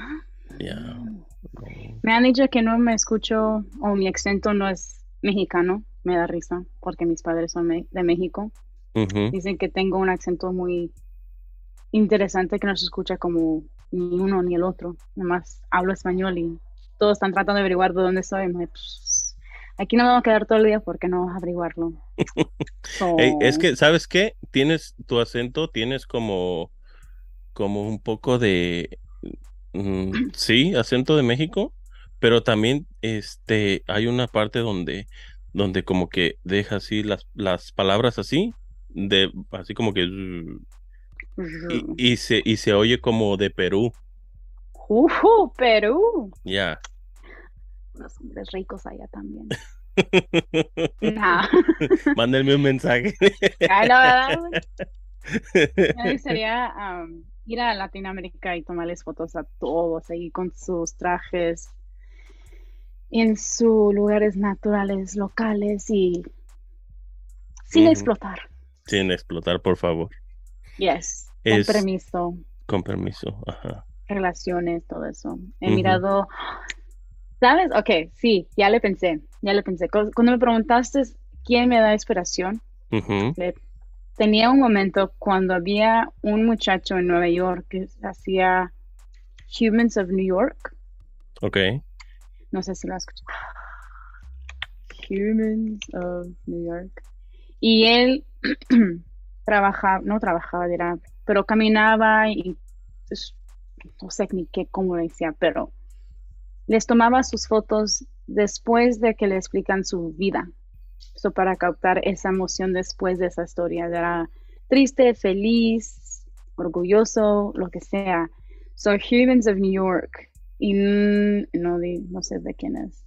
Ya. Me han dicho que no me escucho o mi acento no es mexicano. Me da risa porque mis padres son de México. Dicen que tengo un acento muy interesante que no se escucha como ni uno ni el otro. Nomás hablo español y todos están tratando de averiguar de dónde soy. Pues, aquí no me voy a quedar todo el día porque no vas a averiguarlo. <laughs> So, es que, ¿sabes qué? Tienes tu acento, tienes como, como un poco de, mm, sí, acento de México, pero también, este, hay una parte donde, donde como que deja así las, las palabras así, de, así como que, y, y se, y se oye como de Perú, Ujú, Perú. ya. Los hombres ricos allá también. <laughs> Nah. <laughs> Mándenme un mensaje. <laughs> Ay, la verdad. Me gustaría am, ir a Latinoamérica y tomarles fotos a todos ahí con sus trajes en sus lugares naturales, locales y sin explotar. Sin explotar, por favor. Yes, con permiso, Con permiso. Ajá. relaciones, todo eso. He mirado, ¿sabes? Ok, sí, ya le pensé, ya le pensé. Cu- Cuando me preguntaste quién me da inspiración, Ujú. le- tenía un momento cuando había un muchacho en Nueva York que hacía Humans of New York. Ok. No sé si lo has escuchado. Humans of New York. Y él <clears throat> trabajaba, no trabajaba, era, pero caminaba y pues, no sé ni qué, cómo le decía, pero les tomaba sus fotos después de que le explican su vida. So, para captar esa emoción después de esa historia. Era triste, feliz, orgulloso, lo que sea. So, Humans of New York. Y no, no sé de quién es.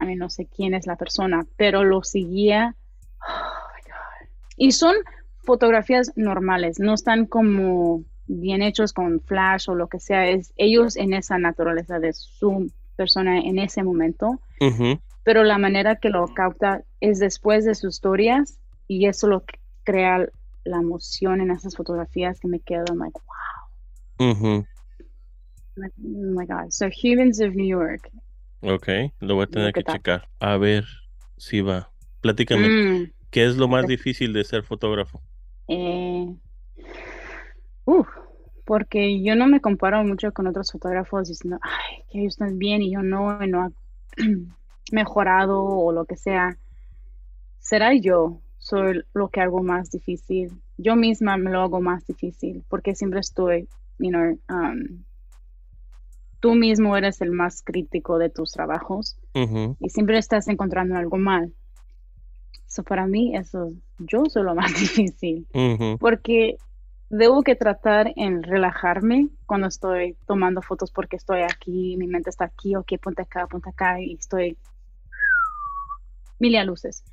I mean, no sé quién es la persona, pero lo seguía. Oh my God. Y son fotografías normales, no están como bien hechos con flash o lo que sea. Es ellos en esa naturaleza de su persona en ese momento Ujú. Pero la manera que lo capta es después de sus historias y eso lo crea la emoción en esas fotografías que me quedo I'm like wow. Like, oh my god. So Humans of New York. Ok, lo voy a tener ¿qué que checar. A ver si va. Platícame, Mm, ¿qué es lo más difícil de ser fotógrafo? eh, uf, porque yo no me comparo mucho con otros fotógrafos diciendo ay que ellos están bien y yo no y no <clears throat> mejorado o lo que sea será yo soy lo que hago más difícil. Yo misma me lo hago más difícil porque siempre estoy, you know, um, tú mismo eres el más crítico de tus trabajos y siempre estás encontrando algo mal. So para mí eso, yo soy lo <laughs> más difícil porque debo que tratar en relajarme cuando estoy tomando fotos porque estoy aquí, mi mente está aquí, ok, ponte acá, ponte acá y estoy mil luces.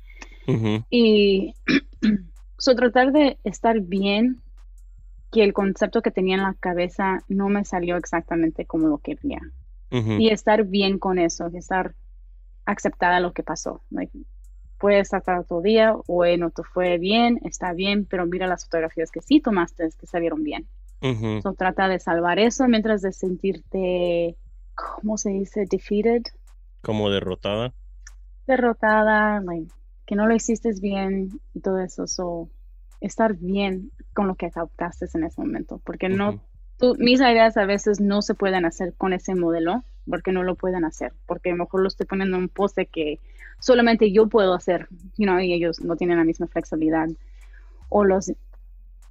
Y <clears throat> so, tratar de estar bien, que el concepto que tenía en la cabeza no me salió exactamente como lo quería. Y estar bien con eso, estar aceptada lo que pasó. Like, puede estar todo día, no te fue bien, está bien, pero mira las fotografías que sí tomaste, que salieron bien. so, trata de salvar eso mientras de sentirte, ¿cómo se dice? Defeated. Como derrotada. Derrotada, like, que no lo hiciste bien y todo eso. So, estar bien con lo que captaste en ese momento, porque no, mis ideas a veces no se pueden hacer con ese modelo, porque no lo pueden hacer, porque a lo mejor lo estoy poniendo en un poste que solamente yo puedo hacer, you know, y ellos no tienen la misma flexibilidad, o las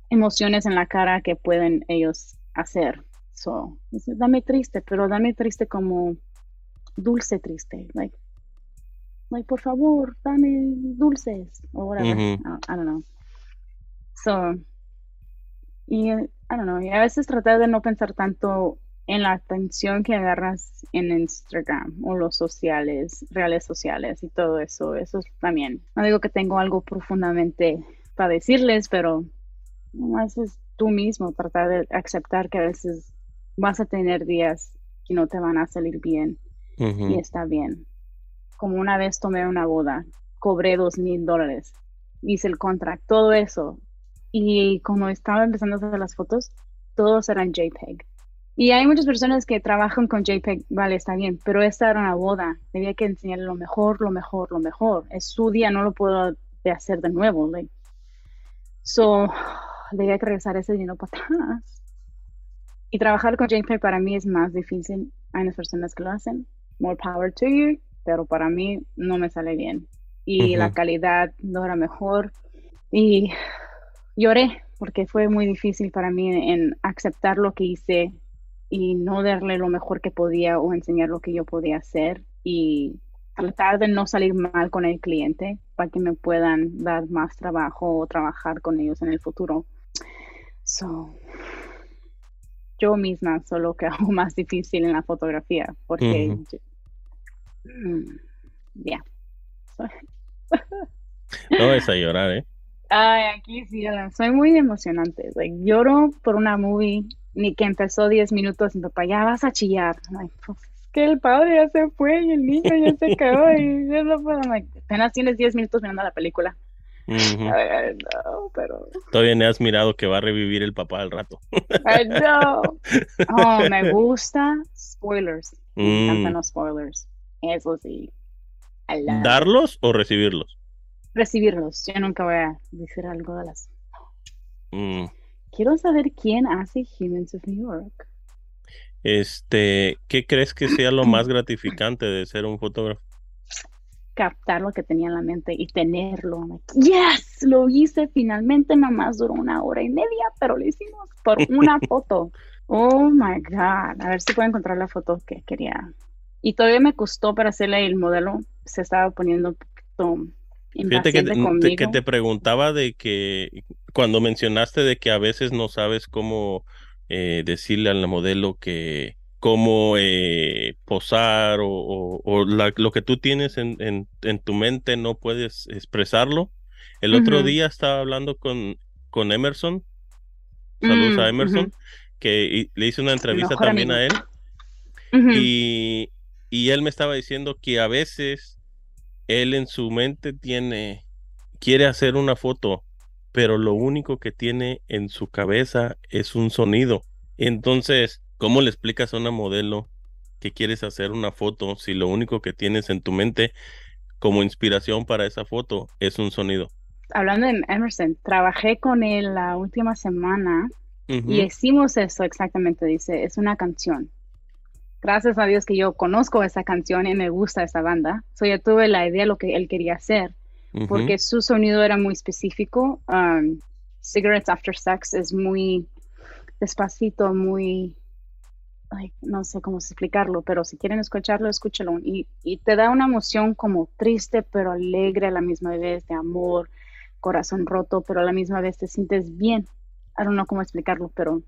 emociones en la cara que pueden ellos hacer. So, dame triste, pero dame triste como dulce triste, like like, por favor, dame dulces, o whatever. I, don't know. So, y, I don't know, y a veces tratar de no pensar tanto en la atención que agarras en Instagram o los sociales, reales sociales y todo eso, eso también. No digo que tengo algo profundamente para decirles, pero a veces tú mismo tratar de aceptar que a veces vas a tener días que no te van a salir bien y está bien como una vez tomé una boda, cobré dos mil dólares, hice el contract, todo eso. Y cuando estaba empezando a hacer las fotos, todos eran JPEG. Y hay muchas personas que trabajan con JPEG, vale, está bien, pero esta era una boda, debía que enseñarle lo mejor, lo mejor, lo mejor. Es su día, no lo puedo hacer de nuevo. Like. So, debía que regresar ese dinero para atrás. Y trabajar con JPEG para mí es más difícil. Hay unas personas que lo hacen. More power to you pero para mí no me sale bien. Y la calidad no era mejor. Y lloré porque fue muy difícil para mí en aceptar lo que hice y no darle lo mejor que podía o enseñar lo que yo podía hacer y tratar de no salir mal con el cliente para que me puedan dar más trabajo o trabajar con ellos en el futuro. So, yo misma solo que <laughs> hago más difícil en la fotografía porque ya. <laughs> No es a llorar, ¿eh? Ay, aquí sí, soy muy emocionante. lloro por una movie ni que empezó 10 minutos y papá, ya vas a chillar. Pues, es que el padre ya se fue y el niño ya se quedó y <laughs> yo no puedo. apenas tienes 10 minutos mirando la película. no, pero... Todavía no has mirado que va a revivir el papá al rato. Ay, no. <laughs> Oh, me gusta spoilers. Me mm. encantan los spoilers. Eso sí. ¿Darlos o recibirlos? Recibirlos. Yo nunca voy a decir algo de las. Mm. Quiero saber quién hace Humans of New York. Este, ¿qué crees que sea lo más gratificante de ser un fotógrafo? Captar lo que tenía en la mente y tenerlo. yes, lo hice finalmente, nomás duró una hora y media, pero lo hicimos por una <laughs> foto. Oh my God. A ver si puedo encontrar la foto que quería y todavía me costó para hacerle el modelo, se estaba poniendo un poquito Fíjate que te, que te preguntaba de que cuando mencionaste de que a veces no sabes cómo eh, decirle al modelo que cómo eh, posar o, o, lo que tú tienes en, en, en, tu mente no puedes expresarlo. El otro día estaba hablando con, con Emerson, saludos a mm, Emerson, que le hice una entrevista también a él. Y y él me estaba diciendo que a veces él en su mente tiene, quiere hacer una foto, pero lo único que tiene en su cabeza es un sonido. Entonces, ¿cómo le explicas a una modelo que quieres hacer una foto si lo único que tienes en tu mente como inspiración para esa foto es un sonido? Hablando de Emerson, trabajé con él la última semana y hicimos eso exactamente, dice, es una canción gracias a Dios que yo conozco esa canción y me gusta esa banda. So yo tuve la idea de lo que él quería hacer. porque su sonido era muy específico. Um, Cigarettes After Sex es muy despacito, muy, no sé cómo explicarlo, pero si quieren escucharlo, escúchalo. Y, y te da una emoción como triste, pero alegre a la misma vez, de amor, corazón roto, pero a la misma vez te sientes bien. I don't know cómo explicarlo, pero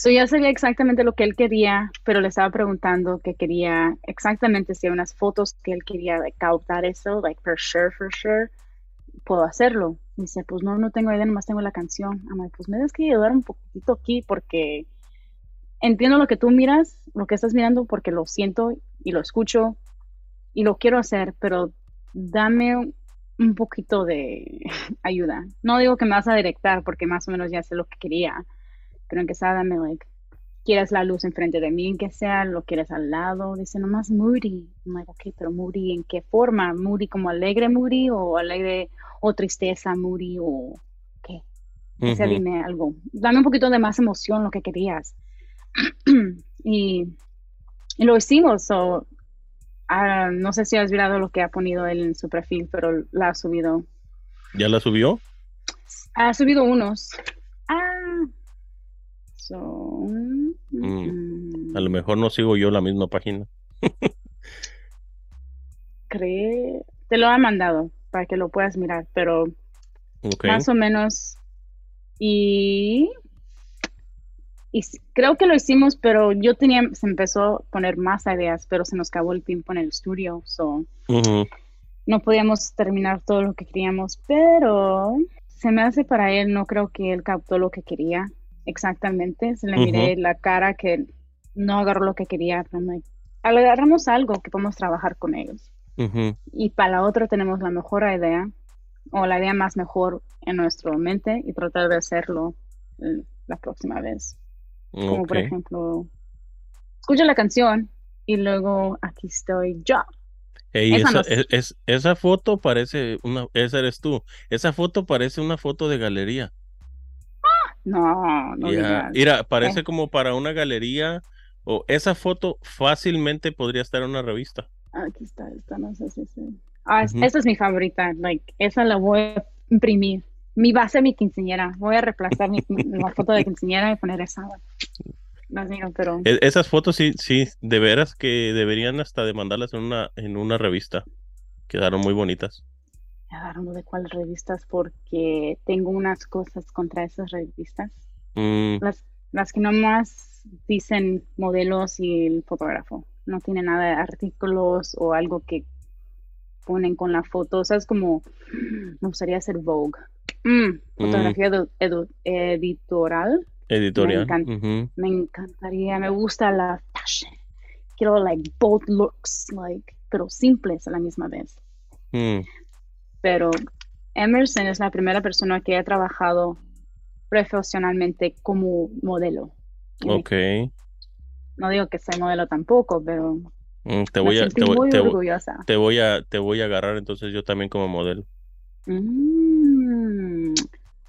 So ya sabía exactamente lo que él quería, pero le estaba preguntando que quería exactamente si hay unas fotos que él quería like, captar eso, like for sure, for sure, puedo hacerlo. Dice, pues no, no tengo idea, nomás tengo la canción. I'm like, pues me tienes que ayudar un poquito aquí porque entiendo lo que tú miras, lo que estás mirando, porque lo siento y lo escucho y lo quiero hacer, pero dame un poquito de <laughs> ayuda. No digo que me vas a directar porque más o menos ya sé lo que quería pero en que sea, dame, like, quieres la luz enfrente de mí, en que sea, lo quieres al lado, dice nomás moody. I'm like, ok, pero moody, ¿en qué forma? ¿Moody como alegre moody o alegre o tristeza moody o qué? O sea, dime algo. Dame un poquito de más emoción, lo que querías. <clears throat> y, lo hicimos, so, uh, no sé si has mirado lo que ha ponido él en su perfil, pero la ha subido. ¿Ya la subió? Ha subido unos. Ah, Mm, mm. A lo mejor no sigo yo la misma página. Cree, te lo ha mandado para que lo puedas mirar, pero más o menos. Y, y creo que lo hicimos, pero yo tenía, se empezó a poner más ideas, pero se nos acabó el tiempo en el estudio, so no podíamos terminar todo lo que queríamos, pero se me hace para él, no creo que él captó lo que quería exactamente. Se le miré la cara que no agarró lo que quería. agarramos algo que podemos trabajar con ellos. Y para la otra tenemos la mejor idea o la idea más mejor en nuestra mente y tratar de hacerlo eh, la próxima vez. Como por ejemplo, escucha la canción y luego aquí estoy yo. esa, es, esa foto parece una, esa eres tú. Esa foto parece una foto de galería. No, no Mira, parece eh. como para una galería o esa foto fácilmente podría estar en una revista. Aquí está, esta no sé si Ah, esa es mi favorita, like, esa la voy a imprimir. Mi base, mi quinceñera. Voy a reemplazar mi, la foto de quinceñera y poner esa. No digo, pero... E, esas fotos sí, sí, de veras que deberían hasta de mandarlas en una, en una revista. Quedaron muy bonitas de cuáles revistas porque tengo unas cosas contra esas revistas. Mm. Las, las que nomás dicen modelos y el fotógrafo. No tiene nada de artículos o algo que ponen con la foto. O sea, es como, me gustaría hacer Vogue. Mm, mm. fotografía editorial. Editorial. Me, encantaría, me gusta la fashion. Quiero, like, both looks, like, pero simples a la misma vez pero Emerson es la primera persona que ha trabajado profesionalmente como modelo. Ok. No digo que soy modelo tampoco, pero mm, te voy a te voy, te, voy a te voy a agarrar entonces yo también como modelo. Mm,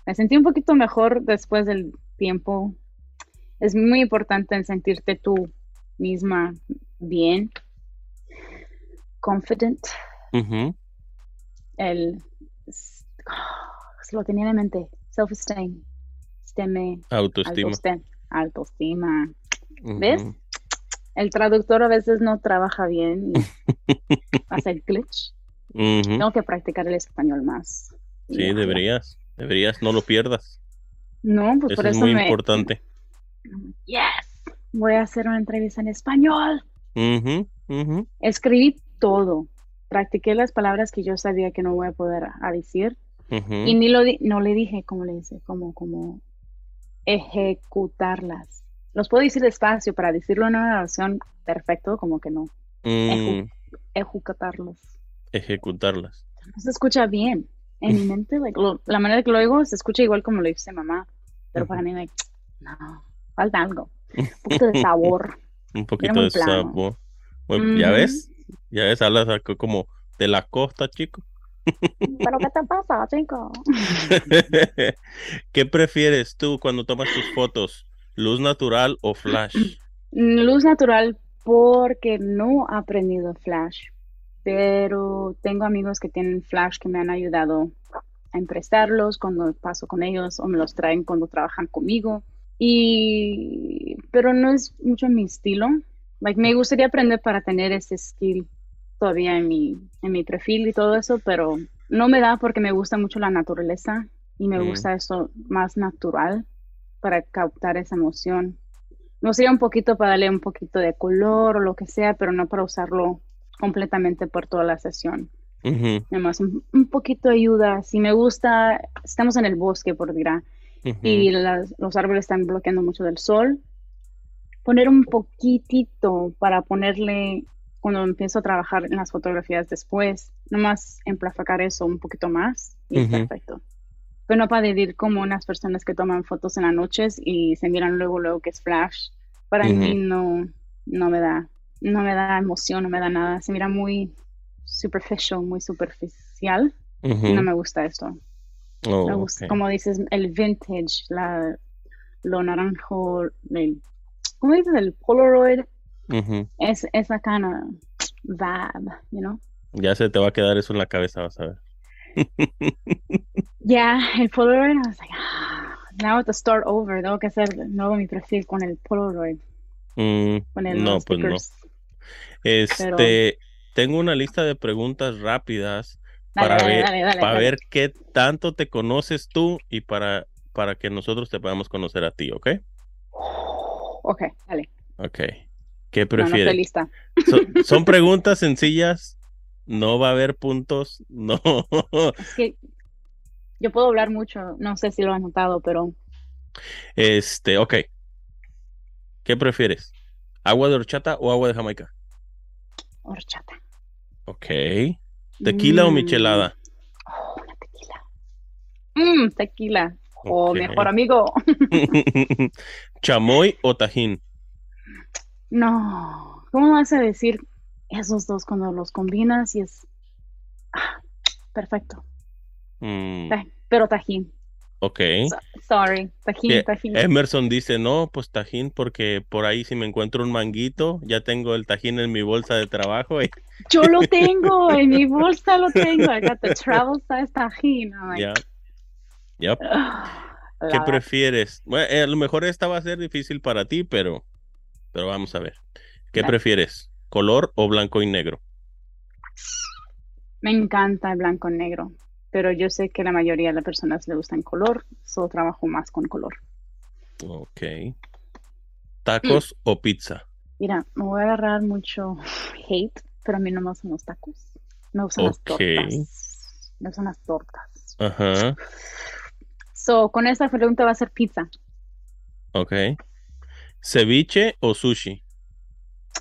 me sentí un poquito mejor después del tiempo. Es muy importante sentirte tú misma bien, confident el se <sighs> lo tenía en mente, self-esteem, autoestima. autoestima. ¿Ves? El traductor a veces no trabaja bien y <laughs> hace el glitch. Tengo que practicar el español más. Sí, deberías, deberías, no lo pierdas. No, pues por eso es muy importante. Yes, voy a hacer una entrevista en español. Escribí todo, practiqué las palabras que yo sabía que no voy a poder a decir y ni lo no le dije como le dice como como ejecutarlas los puedo decir despacio para decirlo en una oración perfecto como que no. Mm. ejecutarlos. Ejecutarlas. Se escucha bien en mi <laughs> mente la manera que lo oigo se escucha igual como lo dice mamá pero para mí like, <tsk> no falta algo <laughs> un poquito de sabor <laughs> un poquito de sabor. Ya ves ya ves, hablas como de la costa, chico. ¿Pero qué te pasa, chico? <laughs> ¿Qué prefieres tú cuando tomas tus fotos? ¿Luz natural o flash? Luz natural porque no he aprendido flash. pero tengo amigos que tienen flash que me han ayudado a emprestarlos cuando paso con ellos o me los traen cuando trabajan conmigo. Y, pero no es mucho mi estilo. Like, me gustaría aprender para tener ese skill todavía en mi, en mi perfil y todo eso, pero no me da porque me gusta mucho la naturaleza y me Mm. gusta eso más natural para captar esa emoción. Me gustaría un poquito para darle un poquito de color o lo que sea, pero no para usarlo completamente por toda la sesión. Ujú, Además, un, un poquito de ayuda. Si me gusta, estamos en el bosque, por dirá, ujú. y las- los árboles están bloqueando mucho del sol. Poner un poquitito para ponerle, cuando empiezo a trabajar en las fotografías después, nomás emplafacar eso un poquito más y es Ujú. perfecto. Pero no para decir como unas personas que toman fotos en las noches y se miran luego, luego que es flash. Para Ujú. mí no, no me da, no me da emoción, no me da nada. Se mira muy superficial, muy superficial. y Ujú. no me gusta esto. Oh, Me gusta, ok. como dices, el vintage, la, lo naranjo, el, ¿cómo dices? El Polaroid, es esa kind of vibe, you know? Ya se te va a quedar eso en la cabeza, vas a ver. <laughs> Yeah, el Polaroid, I was like, ah, now I have to start over, tengo que hacer nuevo mi perfil con el Polaroid, Mm, con el no, pues no. Este, tengo una lista de preguntas rápidas Dale, para dale, ver, dale, para ver qué tanto te conoces tú y para, para que nosotros te podamos conocer a ti, ¿ok? Ok, dale. Ok. ¿Qué No, no estoy prefieres? lista. Son, <laughs> son preguntas sencillas, no va a haber puntos, no. Es que yo puedo hablar mucho, no sé si lo has notado, pero Este, ok. ¿Qué prefieres? ¿Agua de horchata o agua de Jamaica? horchata. Ok. ¿Tequila o Mm. michelada? Oh, una tequila. Mmm, tequila. Oh, Ok. mejor amigo. <laughs> <laughs> ¿Chamoy o tajín? No, ¿cómo vas a decir esos dos cuando los combinas y es ah, perfecto? Mm, Pero tajín. ok. So- sorry, tajín, Eh, tajín. Emerson dice, no, pues tajín, porque por ahí si me encuentro un manguito, ya tengo el tajín en mi bolsa de trabajo y Yo lo <laughs> tengo, en mi bolsa lo tengo. I got the travel size tajín. I'm like, ya. Yep. ¿Qué la- prefieres? Bueno, eh, a lo mejor esta va a ser difícil para ti, pero, pero vamos a ver. ¿Qué prefieres? ¿Color o blanco y negro? Me encanta el blanco y negro, pero yo sé que la mayoría de las personas le gustan color, solo trabajo más con color. Ok. ¿Tacos Mm. o pizza? Mira, me voy a agarrar mucho hate, pero a mí no me gustan los tacos. Me gustan las tortas. Me gustan las tortas. Ajá. So, con esta pregunta va a ser pizza. Ok. ¿Ceviche o sushi?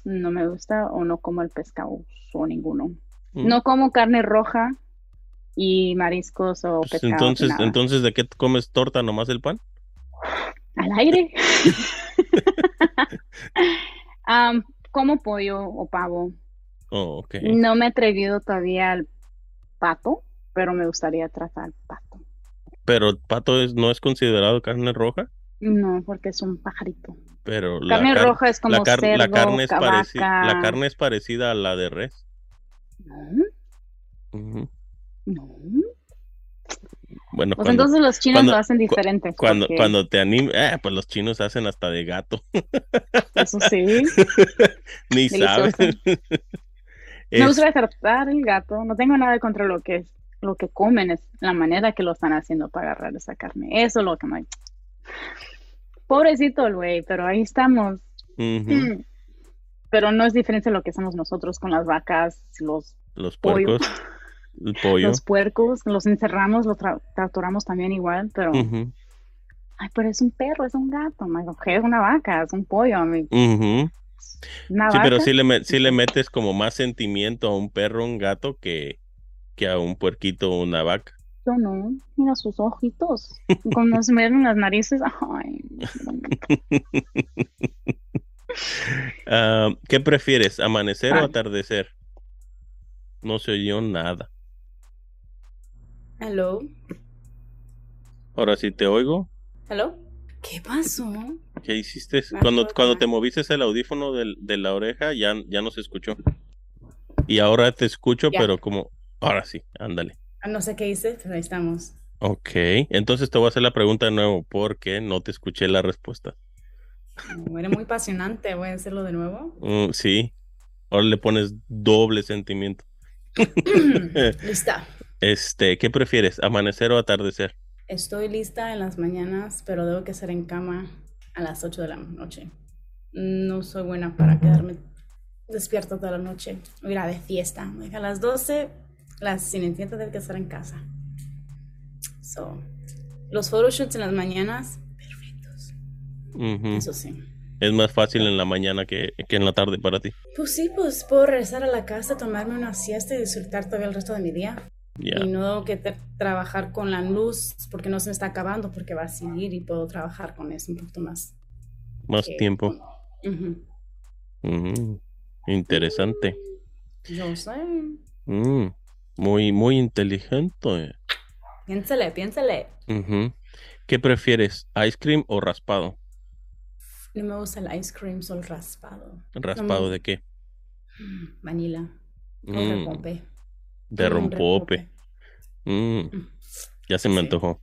No me gusta o no como el pescado o ninguno. Mm, No como carne roja y mariscos o pues pescado. entonces, nada. entonces, ¿de qué comes torta nomás el pan? Al aire. <laughs> Am, como pollo o pavo. Oh, ok. No me he atrevido todavía al pato, pero me gustaría tratar el pato. Pero pato es, no es considerado carne roja, No, porque es un pajarito. pero la Carne car- roja es como la, car- la cerdo, carne es pareci- vaca. la carne es parecida a la de res. No, no. Bueno, Pues cuando, entonces los chinos cuando- lo hacen diferente. cuando, porque cuando te anime, eh, pues los chinos hacen hasta de gato, <laughs> Eso sí. <laughs> ni saben. Me gusta tratar el gato. No tengo nada contra lo que es, lo que comen, es la manera que lo están haciendo para agarrar esa carne. Eso es lo que me. Pobrecito el güey, pero ahí estamos. Mm. Pero no es diferente a lo que hacemos nosotros con las vacas, los Los puercos, el pollo. los puercos, los encerramos, los tra- también igual, pero, ay, pero es un perro, es un gato, my God, es una vaca, es un pollo, a mí, ujú. una Sí, pero sí le, sí le metes como más sentimiento a un perro, un gato, que, que a un puerquito o una vaca. yo no, mira sus ojitos, cuando se me ven las narices, ay, <laughs> Ah, ¿qué prefieres, amanecer o atardecer? No se oyó nada. Hello. Ahora sí te oigo. Hello. ¿Qué pasó? ¿Qué hiciste? Me Cuando, cuando te moviste el audífono del- de la oreja, ya, ya no se escuchó. y ahora te escucho, Ya. pero como, ahora sí, ándale. Ah, No sé qué hice, pero ahí estamos. Ok, entonces te voy a hacer la pregunta de nuevo porque no te escuché la respuesta. Era muy apasionante, voy a hacerlo de nuevo. Mm, sí, ahora le pones doble sentimiento. <clears throat> Lista. Este, ¿qué prefieres, amanecer o atardecer? Estoy lista en las mañanas, pero debo que estar en cama a las 8 de la noche. No soy buena para quedarme despierta toda la noche. O ir a de fiesta. A las 12, las sin entiendo tengo que estar en casa. So, los photoshoots en las mañanas, perfectos. Eso sí. Es más fácil en la mañana que, que en la tarde para ti. Pues sí, pues puedo regresar a la casa, tomarme una siesta y disfrutar todavía el resto de mi día. Ya, Y no tengo que trabajar con la luz porque no se me está acabando, porque va a seguir y puedo trabajar con eso un poquito más. más que tiempo. con- Ujú. Mm, interesante. Yo sé. Mm, muy, muy inteligente. Piénsale. Ujú. ¿Qué prefieres, ice cream o raspado? No me gusta el ice cream, solo raspado. ¿Raspado me- de qué? Mm, Vanilla. Mm, repompe. de Mm, rompope. Mm, ya se me Sí. antojó.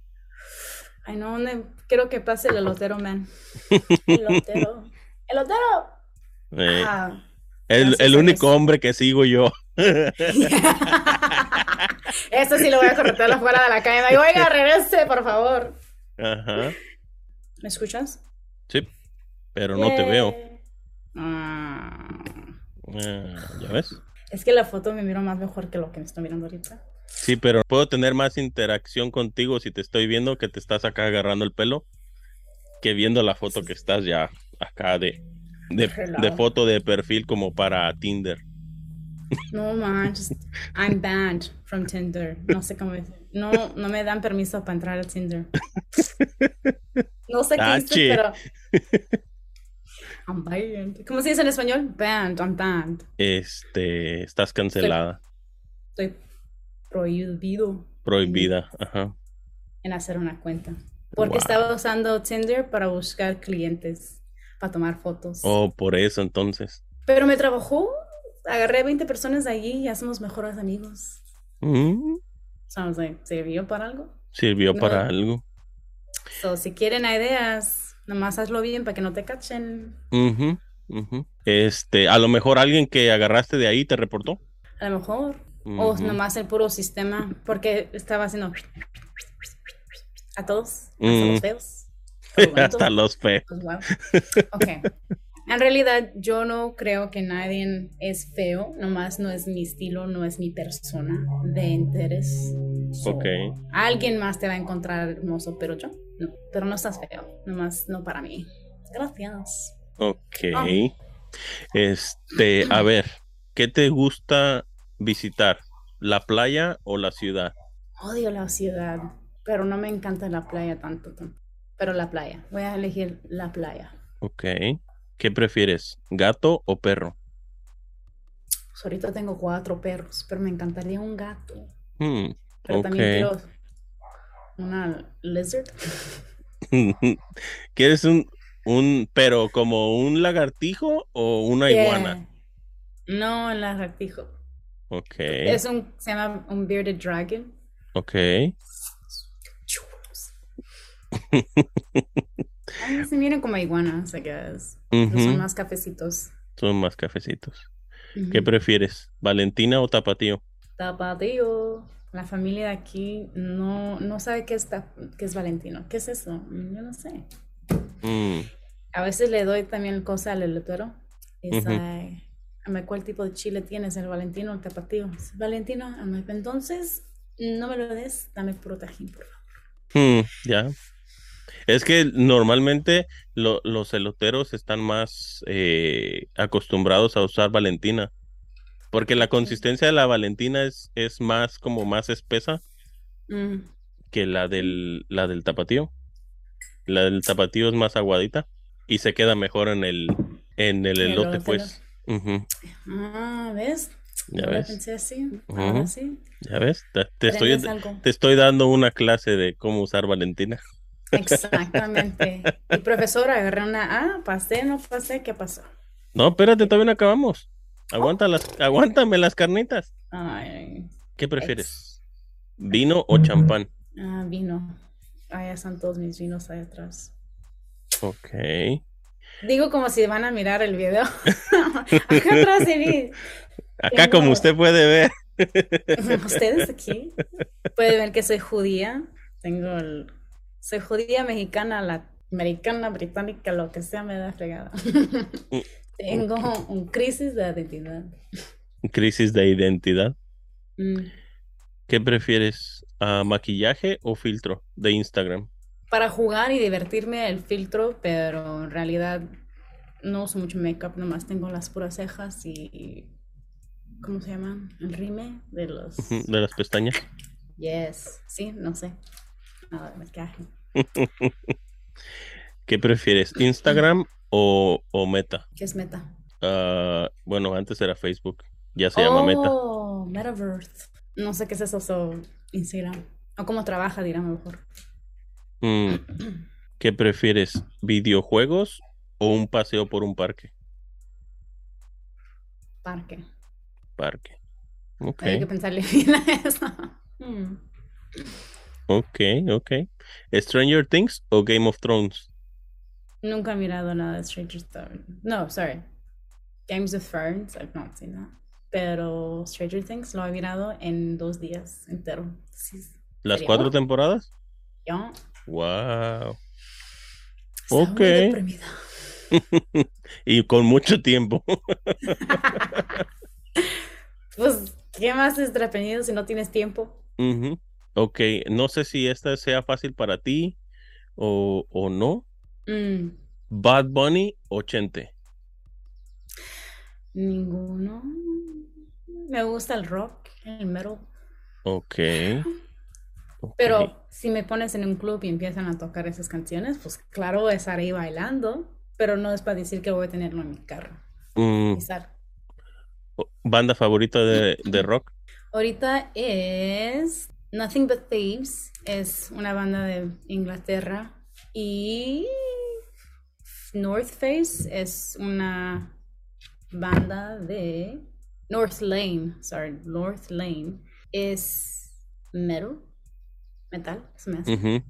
Ay, no, quiero que pase el elotero, man. <laughs> Elotero. ¡Elotero! Eh, Ah. el, el único hombre que sigo yo. <laughs> Eso sí lo voy a corretear afuera de la calle. Me digo, oiga, regrese, por favor. Ajá. ¿Me escuchas? Sí, pero no te veo. Yay. Ah. Ah, ¿Ya ves? Es que la foto me miro más mejor que lo que me estoy mirando ahorita. Sí, pero puedo tener más interacción contigo si te estoy viendo que te estás acá agarrando el pelo que viendo la foto que estás ya acá de, de, foto de perfil como para Tinder. No manches, I'm banned from Tinder. No sé cómo es. No, no me dan permiso para entrar al Tinder. No sé qué hice, pero. I'm banned. ¿Cómo se dice en español? Banned, I'm banned. Este, estás cancelada, Estoy prohibido prohibida. Ajá. en hacer una cuenta. Porque Wow. estaba usando Tinder para buscar clientes, para tomar fotos. Oh, por eso entonces. Pero me trabajó. Agarré 20 personas de allí y ya somos mejores amigos. Mm, So I was like, ¿sirvió para algo? sirvió No. para algo. So, si quieren ideas, nomás hazlo bien para que no te cachen. Ujú, ujú. Este, a lo mejor alguien que agarraste de ahí te reportó. A lo mejor. O Ujú. nomás el puro sistema, porque estaba haciendo a todos, hasta Mm. los feos. <laughs> Hasta los fe. Pues, wow. Ok. <laughs> En realidad, yo no creo que nadie es feo, nomás no es mi estilo, no es mi persona de interés. So, Ok. Alguien más te va a encontrar hermoso, pero yo no. Pero no estás feo, nomás no para mí. Gracias. Ok. Ah. Este, a ver, ¿qué te gusta visitar? ¿La playa o la ciudad? Odio la ciudad, pero no me encanta la playa tanto. tan- Pero la playa. Voy a elegir la playa. Ok. ¿Qué prefieres? ¿Gato o perro? Pues ahorita tengo cuatro perros, pero me encantaría un gato. Hmm, Pero ok. también quiero una lizard. <laughs> ¿Quieres un, un, pero como un lagartijo o una iguana? No, el lagartijo. Ok. Es un, se llama un bearded dragon. Ok. <laughs> Chulos. Ay, se miran como iguanas, I guess. Ujú, Pero Son más cafecitos. Son más cafecitos. Ujú. ¿Qué prefieres? ¿Valentina o tapatío? Tapatío. La familia de aquí no, no sabe qué es, tap- qué es Valentino. ¿Qué es eso? Mm, Yo no sé. Mm, A veces le doy también cosa al elotero. Es like, ¿cuál tipo de chile tienes? ¿El Valentino o el tapatío? Valentino. Like, entonces, no me lo des, dame puro tajín, por favor. Hmm, ya. Es que normalmente lo- los eloteros están más eh, acostumbrados a usar Valentina. Porque la consistencia de la Valentina es, es más como más espesa Mm, que la del, la del tapatío. La del tapatío es más aguadita y se queda mejor en el, en el El elote, pues. Ah, ¿ves? Ya ves. pensé así. Ya ves, te, te estoy, algo. te estoy dando una clase de cómo usar Valentina. Exactamente. <laughs> Y profesora, agarré una A, pasé, no pasé, ¿qué pasó? No, espérate, todavía no acabamos. Aguanta las, aguántame las carnitas. Ay, ¿Qué prefieres? ¿Vino o champán? ah, vino. Ahí están todos mis vinos ahí atrás. Ok. Digo como si van a mirar el video. <laughs> Acá atrás de mí. Acá, como usted puede ver. <laughs> Ustedes aquí pueden ver que soy judía. Tengo el... Soy judía mexicana, la americana, británica, lo que sea me da fregada. <laughs> <laughs> Tengo un crisis de identidad. Crisis de identidad. Mm. ¿Qué prefieres? ¿Maquillaje o filtro de Instagram? Para jugar y divertirme el filtro, pero en realidad no uso mucho make-up, nomás tengo las puras cejas y... ¿Cómo se llaman? El rime de los... De las pestañas. Yes, sí, no sé. Nada de maquillaje. ¿Qué prefieres? ¿Instagram o, o Meta? ¿Qué es meta? Ah, bueno, antes era Facebook. Ya se llama Meta. Oh, Metaverse. No sé qué es eso, so, Instagram. O cómo trabaja, lo mejor. Mm, ¿Qué prefieres? ¿Videojuegos o un paseo por un parque? Parque. Parque. Ok, Hay que pensarle <laughs> bien a eso. Hmm. ok, ok. ¿Stranger Things o Game of Thrones? Nunca he mirado nada de Stranger Things. No, sorry. Games of Thrones, I've not seen that. Pero Stranger Things lo he mirado en dos días entero. Sí, ¿Las cuatro temporadas? yo Wow. estaba Ok. <laughs> y con mucho tiempo. <laughs> Pues, ¿qué más es entretenido si no tienes tiempo? Ujú. Ok, no sé si esta sea fácil para ti o, o no. Mm, Bad Bunny o Chente. ninguno. Me gusta el rock, el metal. Ok. ok. Pero si me pones en un club y empiezan a tocar esas canciones, pues claro, estaré bailando, pero no es para decir que voy a tenerlo en mi carro. Mm. ¿Banda favorita de, de rock? Ahorita es Nothing But Thieves, es una banda de Inglaterra y North Face es una banda de North Lane, sorry, North Lane es metal, metal, se me hace,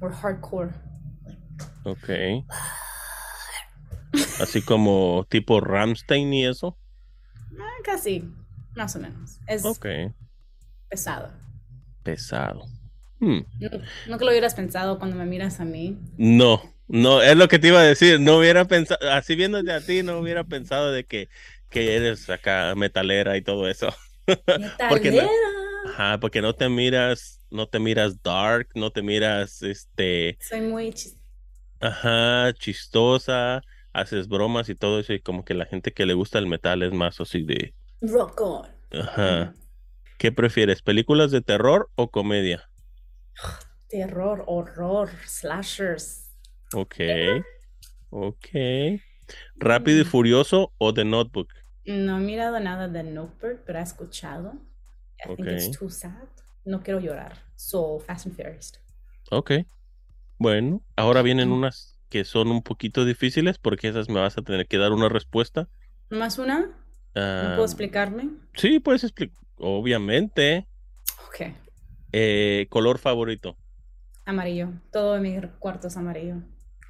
or hardcore. Ok. Así como tipo Ramstein y eso. Ah, casi, más o menos. Es pesado. Pesado. Hmm. No, no que lo hubieras pensado cuando me miras a mí. No, no, es lo que te iba a decir. No hubiera pensado, así viéndote a ti, no hubiera pensado de que, que eres acá metalera y todo eso. <laughs> Porque no- Metalera. Ajá, porque no te miras, no te miras dark, no te miras, este, Soy muy chis- ajá, chistosa, haces bromas y todo eso, y como que la gente que le gusta el metal es más así de, rock on. ajá. ¿Qué prefieres, películas de terror o comedia? Terror, horror, slashers. Ok, ok. ¿Rápido y Mm. Furioso o The Notebook? No he mirado nada de Notebook, pero he escuchado. I think it's too sad. No quiero llorar. So, Fast and Furious. Ok. Bueno, ahora vienen unas que son un poquito difíciles porque esas me vas a tener que dar una respuesta. ¿Más una? ¿No puedo explicarme? sí, puedes explicar. Obviamente. Ok. Eh, color favorito. Amarillo. Todo mi cuarto es amarillo.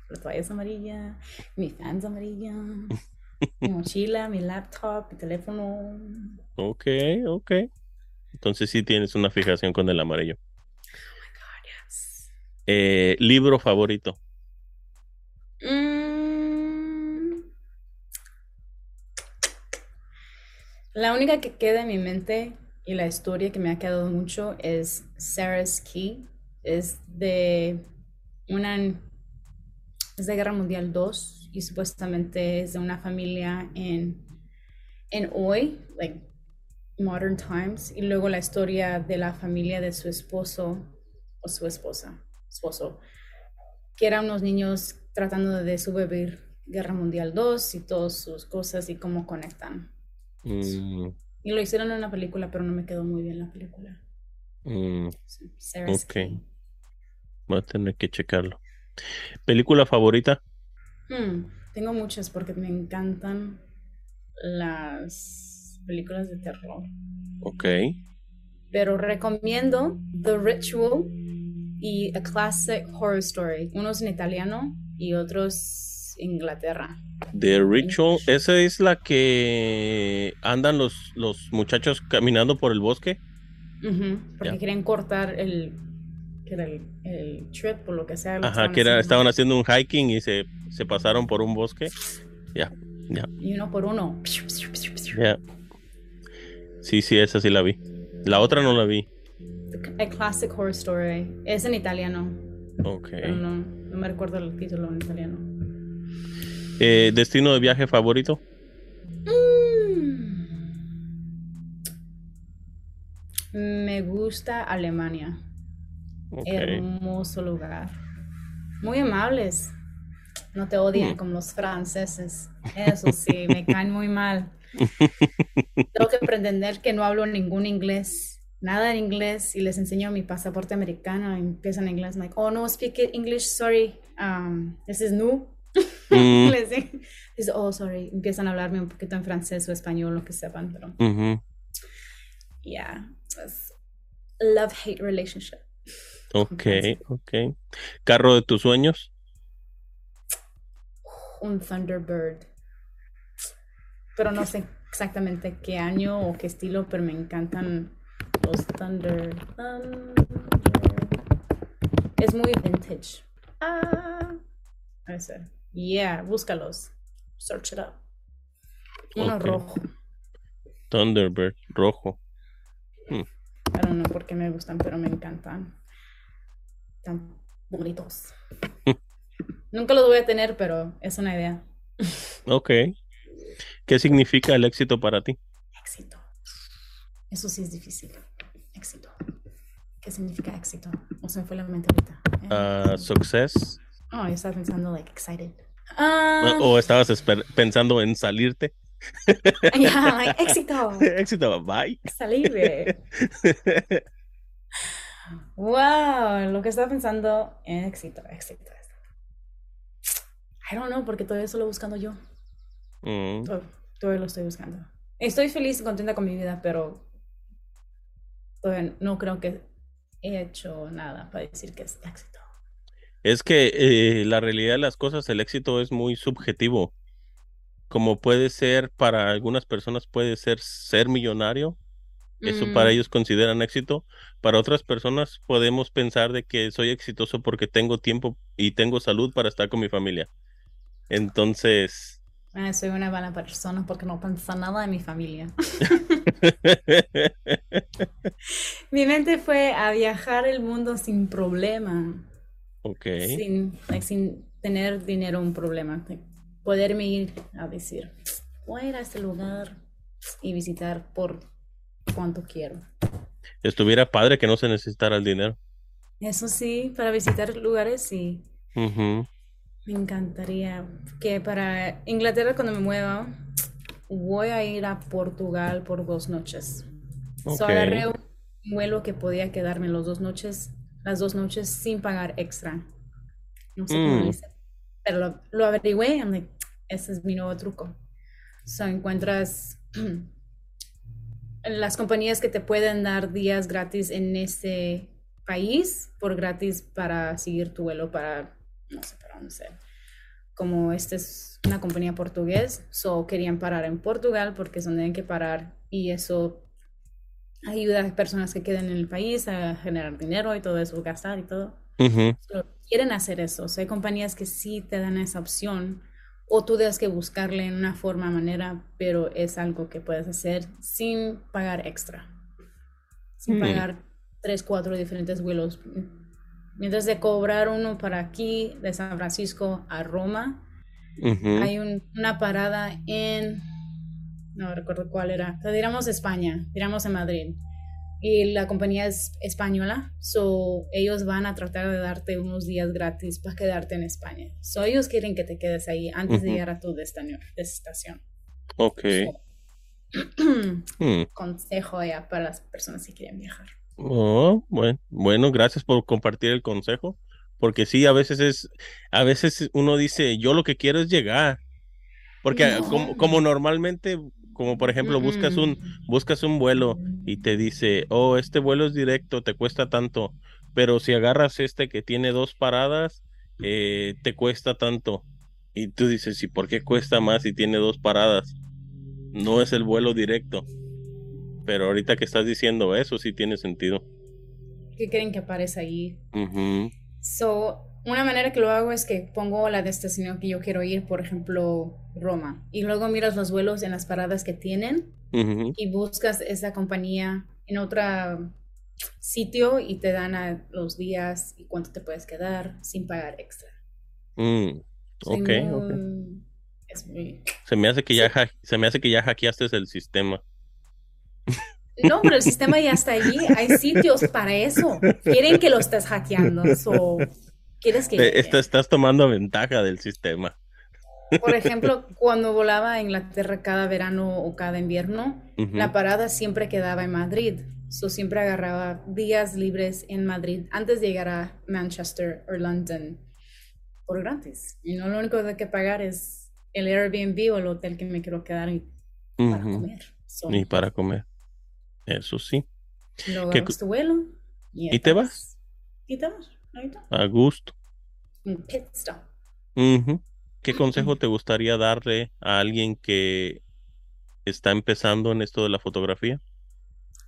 La toalla es amarilla. Mi fan es amarilla. <laughs> mi mochila, mi laptop, mi teléfono. Ok, ok. Entonces sí tienes una fijación con el amarillo. Yes. Eh, libro favorito. La única que queda en mi mente y la historia que me ha quedado mucho es Sarah's Key. Es de una es de Guerra Mundial 2 y supuestamente es de una familia en en hoy, like modern times, y luego la historia de la familia de su esposo o su esposa, esposo, que eran unos niños tratando de sobrevivir Guerra Mundial 2 y todas sus cosas y cómo conectan. Mm, Y lo hicieron en una película, pero no me quedó muy bien la película. mm, Ok. Voy a tener que checarlo. Película favorita. Hmm, tengo muchas porque me encantan las películas de terror. Ok. Pero recomiendo The Ritual y A Classic Horror Story. Unos en italiano y otros Inglaterra. The Ritual, esa es la que andan los, los muchachos caminando por el bosque. Porque Ya. querían cortar el, que era el, el trip o lo que sea. lo Ajá, que era, haciendo. estaban haciendo un hiking y se, se pasaron por un bosque. Ya, ya, Y uno por uno. Sí, sí, esa sí la vi. La otra no la vi. A Classic Horror Story. Es en italiano. Ok. Pero no, no me recuerdo el título en italiano. Eh, ¿Destino de viaje favorito? Me gusta Alemania. Hermoso lugar. Muy amables. No te odian Mm. como los franceses. Eso sí, me <laughs> caen muy mal. Tengo que pretender que no hablo ningún inglés. Nada en inglés y les enseño mi pasaporte americano y empiezan en inglés. I'm like, oh no, speak it English, sorry. Um, this is new. Mm, <laughs> Les digo, oh, sorry. Empiezan a hablarme un poquito en francés o español, lo que sepan, pero ujú. yeah. es Love-hate relationship. Ok, ok. ¿Carro de tus sueños? Un Thunderbird. Pero no sé exactamente qué año o qué estilo, pero me encantan los Thunder. Thunder. Es muy vintage. Ah. Ese. Yeah, búscalos. Search it up. Uno Ok. rojo. Thunderbird, rojo. Pero no porque me gustan, pero me encantan. Tan bonitos. <laughs> Nunca los voy a tener, pero es una idea. Ok. ¿Qué significa el éxito para ti? Éxito. Eso sí es difícil. Éxito. ¿Qué significa éxito? O se me fue la mente ahorita. Eh, Ah, ¿Success? Oh, yo estaba pensando, like, excited. Ah, ¿O estabas pensando en salirte? yeah, <laughs> éxito. éxito, bye. Salir. Wow, lo que estaba pensando, éxito, éxito. I don't know, porque todavía solo buscando yo. Mm, Todo- Todavía lo estoy buscando. Estoy feliz y contenta con mi vida, pero todavía no creo que he hecho nada para decir que es éxito. Es que eh, la realidad de las cosas, el éxito es muy subjetivo. Como puede ser para algunas personas, puede ser ser millonario. Eso para Mm, ellos consideran éxito. Para otras personas podemos pensar de que soy exitoso porque tengo tiempo y tengo salud para estar con mi familia. Entonces, ah, soy una mala persona porque no pienso nada en mi familia. <laughs> Mi mente fue a viajar el mundo sin problema, sin, sin tener dinero un problema. poderme ir a decir, voy a ir a este lugar y visitar por cuanto quiero. Estuviera padre que no se necesitara el dinero. Eso sí, para visitar lugares sí, me encantaría. Que para Inglaterra cuando me mueva, voy a ir a Portugal por dos noches. So, Ok. agarré un vuelo que podía quedarme los dos noches, las dos noches sin pagar extra. No sé cómo Mm. hice, pero lo, lo averigüé. I'm like, ese es mi nuevo truco. So, encuentras <clears throat> las compañías que te pueden dar días gratis en ese país por gratis para seguir tu vuelo para, no sé, para no sé. Como esta es una compañía portugués, so querían parar en Portugal porque son tienen que parar y eso ayuda a personas que queden en el país a generar dinero y todo eso, gastar y todo. ujú. So, quieren hacer eso. O sea, hay compañías que sí te dan esa opción o tú debes que buscarle en una forma, manera, pero es algo que puedes hacer sin pagar extra. Sin pagar tres, cuatro diferentes vuelos. Mientras de cobrar uno para aquí, de San Francisco a Roma, Ujú. hay un- una parada en, no recuerdo cuál era, pero digamos España, digamos en Madrid. Y la compañía es española, so ellos van a tratar de darte unos días gratis para quedarte en España. So ellos quieren que te quedes ahí antes de Ujú. llegar a tu destino- estación. Ok. <clears throat> Hmm. Consejo ya para las personas que quieren viajar. Oh, bueno, bueno, gracias por compartir el consejo, porque sí, a veces es, a veces uno dice, yo lo que quiero es llegar, porque No. como, como normalmente como por ejemplo buscas un buscas un vuelo y te dice, "Oh, este vuelo es directo, te cuesta tanto." Pero si agarras este que tiene dos paradas, eh, te cuesta tanto. Y tú dices, ¿y por qué cuesta más si tiene dos paradas? No es el vuelo directo. Pero ahorita que estás diciendo eso, sí tiene sentido. ¿Qué creen que aparece ahí? So, una manera que lo hago es que pongo la destinación que yo quiero ir, por ejemplo, Roma, y luego miras los vuelos en las paradas que tienen y buscas esa compañía en otro sitio y te dan a los días y cuánto te puedes quedar sin pagar extra. Mm, Soy ok, Es muy... Se me hace que ya ha- se me hace que ya hackeaste el sistema. No, pero el sistema ya está allí. Hay sitios para eso. Quieren que lo estés hackeando. So, ¿Quieres que llegue? esta- estás tomando ventaja del sistema. Por <laughs> ejemplo, cuando volaba a Inglaterra cada verano o cada invierno, Ujú. la parada siempre quedaba en Madrid. So siempre agarraba días libres en Madrid antes de llegar a Manchester o London por gratis. Y no lo único que hay que pagar es el Airbnb o el hotel que me quiero quedar y para Ujú. comer. So, Y para comer. Eso sí. luego ¿Qué agarras tu vuelo ¿Y te vas? Y te vas. A gusto. Un pit stop. Ujú. ¿Qué consejo te gustaría darle a alguien que está empezando en esto de la fotografía?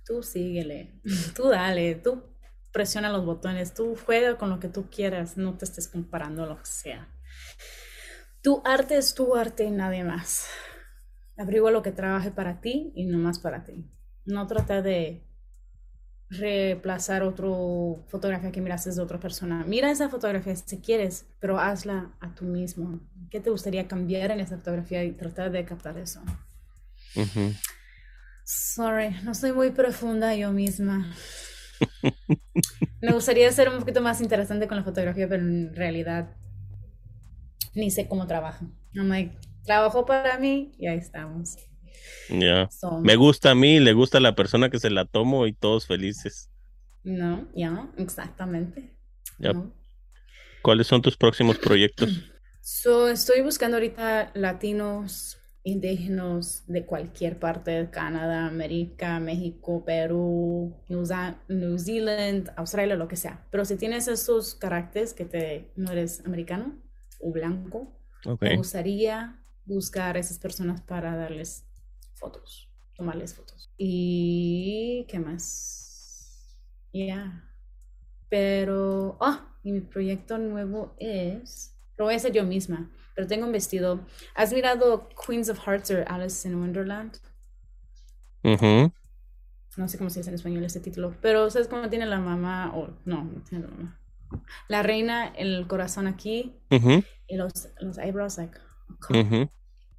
Tú síguele, <laughs> tú dale, tú presiona los botones, tú juega con lo que tú quieras, no te estés comparando a lo que sea. Tu arte es tu arte y nadie más. Averigua lo que trabaje para ti y no más para ti. No trata de reemplazar otra fotografía que miraste de otra persona. Mira esa fotografía si quieres, pero hazla a tú mismo. ¿Qué te gustaría cambiar en esa fotografía y tratar de captar eso? Sorry, no soy muy profunda yo misma. Me gustaría ser un poquito más interesante con la fotografía, pero en realidad ni sé cómo trabajo. I'm like, trabajo para mí y ahí estamos. Ya. So, Me gusta a mí, le gusta a la persona que se la tomo y todos felices. no, ya, exactamente. Ya. No. ¿Cuáles son tus próximos proyectos? <clears throat> So, estoy buscando ahorita latinos, indígenas de cualquier parte de Canadá, América, México, Perú, New, New Zealand, Australia, lo que sea. Pero si tienes esos caracteres que te, no eres americano o blanco, me gustaría buscar a esas personas para darles fotos, tomarles fotos. ¿Y qué más? Ya. Pero, ah, y mi proyecto nuevo es, lo voy a hacer yo misma, pero tengo un vestido. ¿Has mirado Queens of Hearts o Alice in Wonderland? No sé cómo se dice en español este título, pero ¿sabes cómo tiene la mamá? O no, no tiene la mamá. La reina, el corazón aquí y los, los eyebrows, like, Ujú.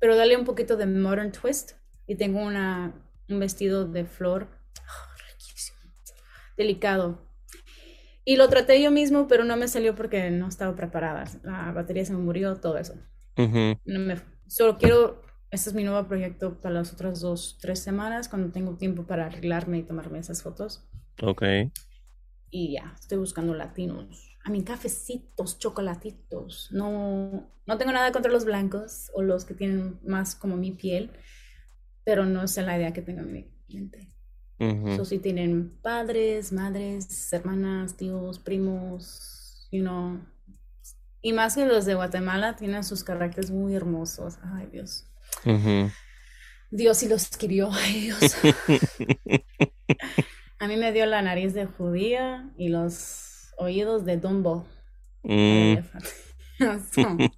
pero dale un poquito de modern twist y tengo una, un vestido de flor ah, delicado. Y lo traté yo mismo, pero no me salió porque no estaba preparada. La batería se me murió, todo eso. Ujú. No me, solo quiero, este es mi nuevo proyecto para las otras dos, tres semanas, cuando tengo tiempo para arreglarme y tomarme esas fotos. Ok. Y ya, estoy buscando latinos. A mí, cafecitos, chocolatitos. No, no tengo nada contra los blancos o los que tienen más como mi piel, pero no sé la idea que tengo en mi mente. Ujú. So, si tienen padres, madres, hermanas, tíos, primos, you know. Y más que los de Guatemala, tienen sus caracteres muy hermosos. Ay, Dios. Dios sí los escribió. <laughs> Ay, Dios. <laughs> A mí me dio la nariz de judía y los oídos de Dumbo. Mm, <laughs>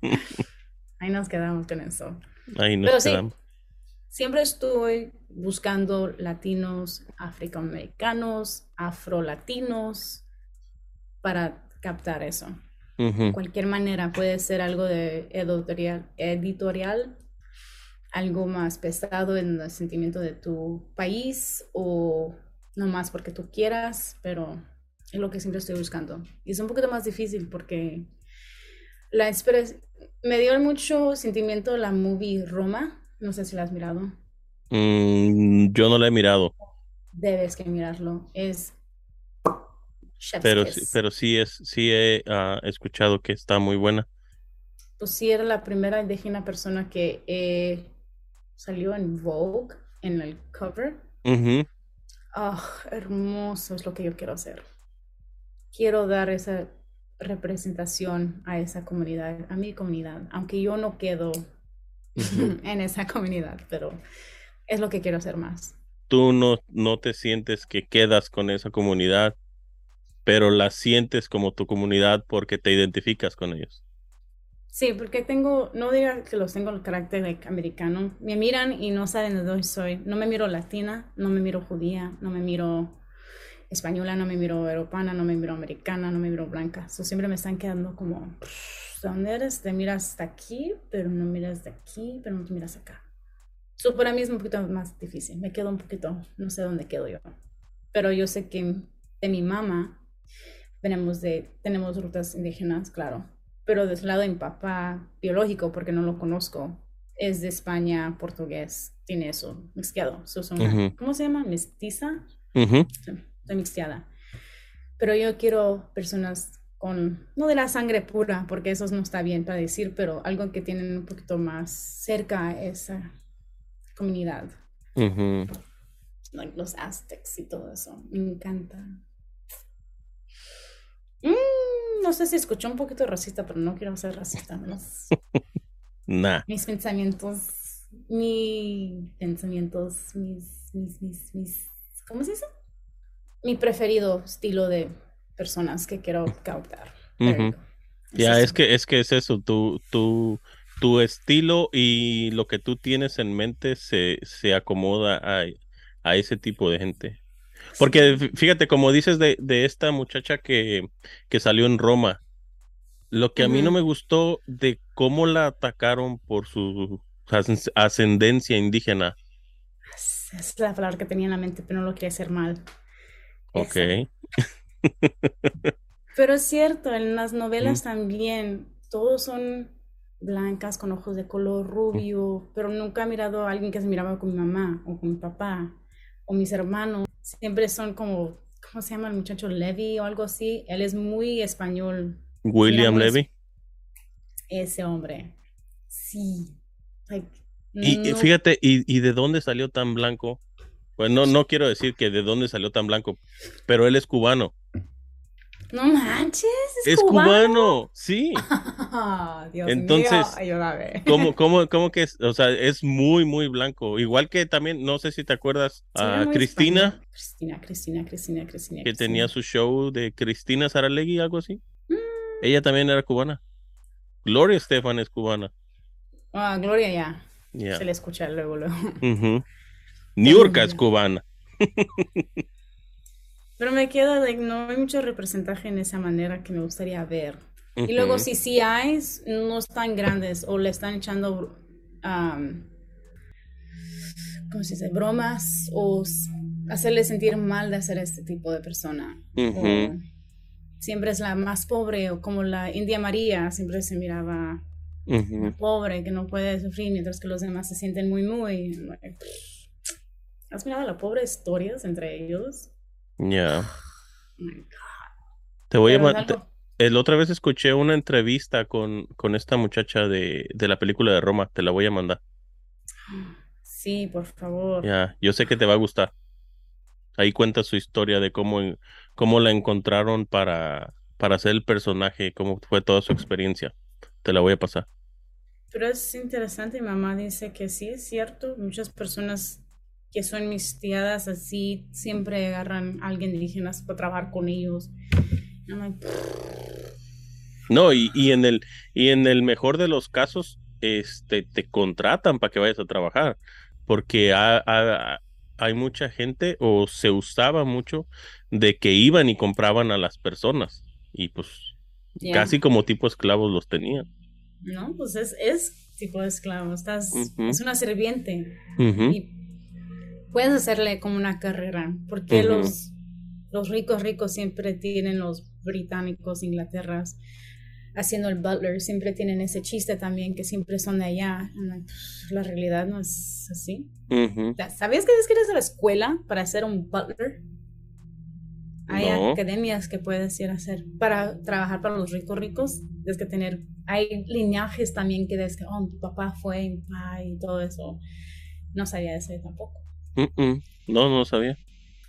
ahí nos quedamos con eso. Ahí nos Pero sí, quedamos. Siempre estoy buscando latinos, afroamericanos, afrolatinos para captar eso. Ujú. Cualquier manera puede ser algo de editorial, editorial, algo más pesado en el sentimiento de tu país o no más porque tú quieras, pero es lo que siempre estoy buscando. Y es un poquito más difícil porque la me dio mucho sentimiento la movie Roma, no sé si la has mirado, Mm, yo no la he mirado, debes que mirarlo, es chef's pero, kiss. sí- pero sí es, sí he ah, escuchado que está muy buena. pues sí era la primera indígena persona que he salió en Vogue, en el cover. Ah, hermoso es lo que yo quiero hacer. Quiero dar esa representación a esa comunidad, a mi comunidad, aunque yo no quedo <laughs> En esa comunidad, pero es lo que quiero hacer más. Tú no, no te sientes que quedas con esa comunidad, pero la sientes como tu comunidad porque te identificas con ellos. Sí, porque tengo, no diría que los tengo el carácter like, americano. Me miran y no saben de dónde soy. No me miro latina, no me miro judía, no me miro española, no me miro europea, no me miro americana, no me miro blanca. So, siempre me están quedando como, ¿de dónde eres? Te miras de aquí, pero no miras de aquí, pero no te miras acá. So, para mí es un poquito más difícil. Me quedo un poquito, no sé dónde quedo yo. Pero yo sé que de mi mamá venimos de, tenemos rutas indígenas, claro. Pero de su lado de mi papá biológico, porque no lo conozco, es de España, portugués, tiene eso, mixteado. So, son una- Ujú. ¿Cómo se llama? Mestiza. Ujú. Sí, Estoy mixteada. Pero yo quiero personas con, no de la sangre pura, porque eso no está bien para decir, pero algo que tienen un poquito más cerca a esa comunidad. Like, los Aztecs y todo eso. Me encanta. Mm, no sé si escuché un poquito racista, pero no quiero ser racista. <laughs> Nah. mis pensamientos, mis pensamientos, mis, mis, mis, mis, ¿cómo se dice? Mi preferido estilo de personas que quiero captar. Ya, eso. es que es que es eso, tu, tu, tu estilo y lo que tú tienes en mente se, se acomoda a, a ese tipo de gente. Porque fí- fíjate, como dices de, de esta muchacha que, que salió en Roma, lo que a mí no me gustó de cómo la atacaron por su as- ascendencia indígena. Es la palabra que tenía en la mente, pero no lo quería hacer mal. Ok. <laughs> Pero es cierto, en las novelas también, todos son blancas con ojos de color rubio, pero nunca he mirado a alguien que se miraba con mi mamá o con mi papá o mis hermanos. Siempre son como, ¿cómo se llama el muchacho? Levi o algo así. Él es muy español, William muy- Levy. ese hombre. Sí. Like, Y, fíjate, y, y de dónde salió tan blanco? Pues no, no quiero decir que de dónde salió tan blanco, pero él es cubano. No manches, es, Es cubano, sí. <laughs> Dios Entonces, mío. ¿Cómo, <laughs> cómo, cómo que es? O sea, es muy, muy blanco. Igual que también, no sé si te acuerdas, Sí, a Cristina. Cristina, Cristina, Cristina, Cristina. que Cristina. tenía su show de Cristina Saralegui, algo así. Mm. Ella también era cubana. Gloria Estefan es cubana. Ah, Gloria ya. Ya. Se le escucha luego, luego. Niurka es cubana. Pero me queda, like, no hay mucho representaje en esa manera que me gustaría ver. Y luego, si sí hay, no están grandes o le están echando, um, ¿cómo se dice? Bromas o hacerle sentir mal de hacer este tipo de persona. O siempre es la más pobre o como la India María, siempre se miraba pobre que no puede sufrir mientras que los demás se sienten muy, muy... ¿Has mirado la pobre historias entre ellos? Ya. Oh my God. Te voy a Pero es ma- te- algo- El otra vez escuché una entrevista con, con esta muchacha de, de la película de Roma. Te la voy a mandar. Sí, por favor. Ya, yo sé que te va a gustar. Ahí cuenta su historia de cómo, cómo la encontraron para, para hacer el personaje, cómo fue toda su experiencia. Te la voy a pasar. Pero es interesante, mi mamá dice que sí, es cierto. Muchas personas que son mixteadas así siempre agarran a alguien indígena para trabajar con ellos. Like, No, y, y en el, y en el mejor de los casos, este, te contratan para que vayas a trabajar. Porque ha- ha- hay mucha gente, o se usaba mucho, de que iban y compraban a las personas. Y pues casi como tipo esclavos los tenían. No, pues es, es tipo de esclavo. Estás, es una Y puedes hacerle como una carrera, porque los, los ricos ricos siempre tienen los británicos, Inglaterra, haciendo el butler, siempre tienen ese chiste también que siempre son de allá. "Pff, La realidad no es así. ¿Sabías que tienes que ir a la escuela para ser un butler? Hay No. academias que puedes ir a hacer para trabajar para los ricos ricos. Tienes que tener, hay lineajes también que debes que, oh, tu papá fue, y todo eso. No sabía eso tampoco. Mm, mm. No, no sabía.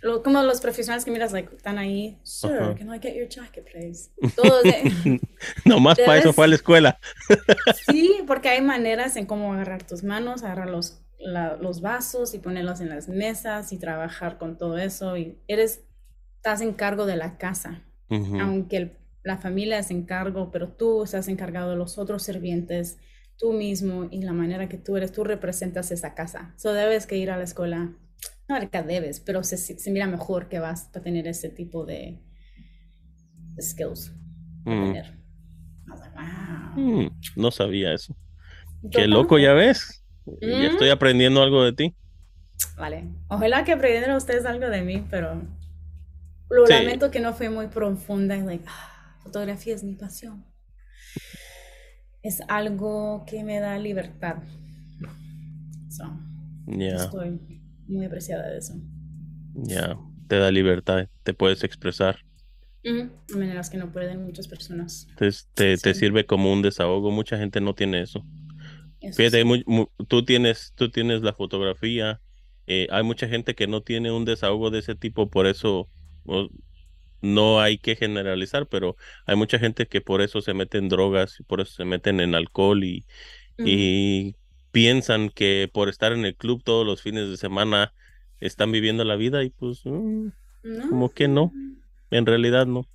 Lo- como los profesionales que miras, like, están ahí. Sir, Ajá. can I get your jacket, please? Todos de- <laughs> Nomás para eso fue a la escuela. Sí, porque hay maneras en cómo agarrar tus manos, agarrar los, la- los vasos y ponerlos en las mesas y trabajar con todo eso. Y eres, estás en cargo de la casa, aunque el- la familia es en cargo, pero tú estás encargado de los otros sirvientes, tú mismo y la manera que tú eres, tú representas esa casa. So debes que ir a la escuela, no que debes, pero se, se mira mejor que vas a tener ese tipo de, skills. Mm. like, wow. Mm, No sabía eso. Qué loco, ya ves. Ya Mm. estoy aprendiendo algo de ti. Vale. Ojalá que aprendieran ustedes algo de mí, pero lo Sí. lamento que no fue muy profunda. Like, ah, fotografía es mi pasión. Es algo que me da libertad. So, Estoy muy apreciada de eso. ya. Te da libertad, te puedes expresar. Ujú, De maneras que no pueden muchas personas. Te, te, te sirve como un desahogo. Mucha gente no tiene eso. Eso Fíjate, sí. tú tienes, tú tienes la fotografía. eh, hay mucha gente que no tiene un desahogo de ese tipo, por eso no hay que generalizar, pero hay mucha gente que por eso se meten en drogas y por eso se meten en alcohol y, y piensan que por estar en el club todos los fines de semana están viviendo la vida y pues mm, No. como que no. en realidad no.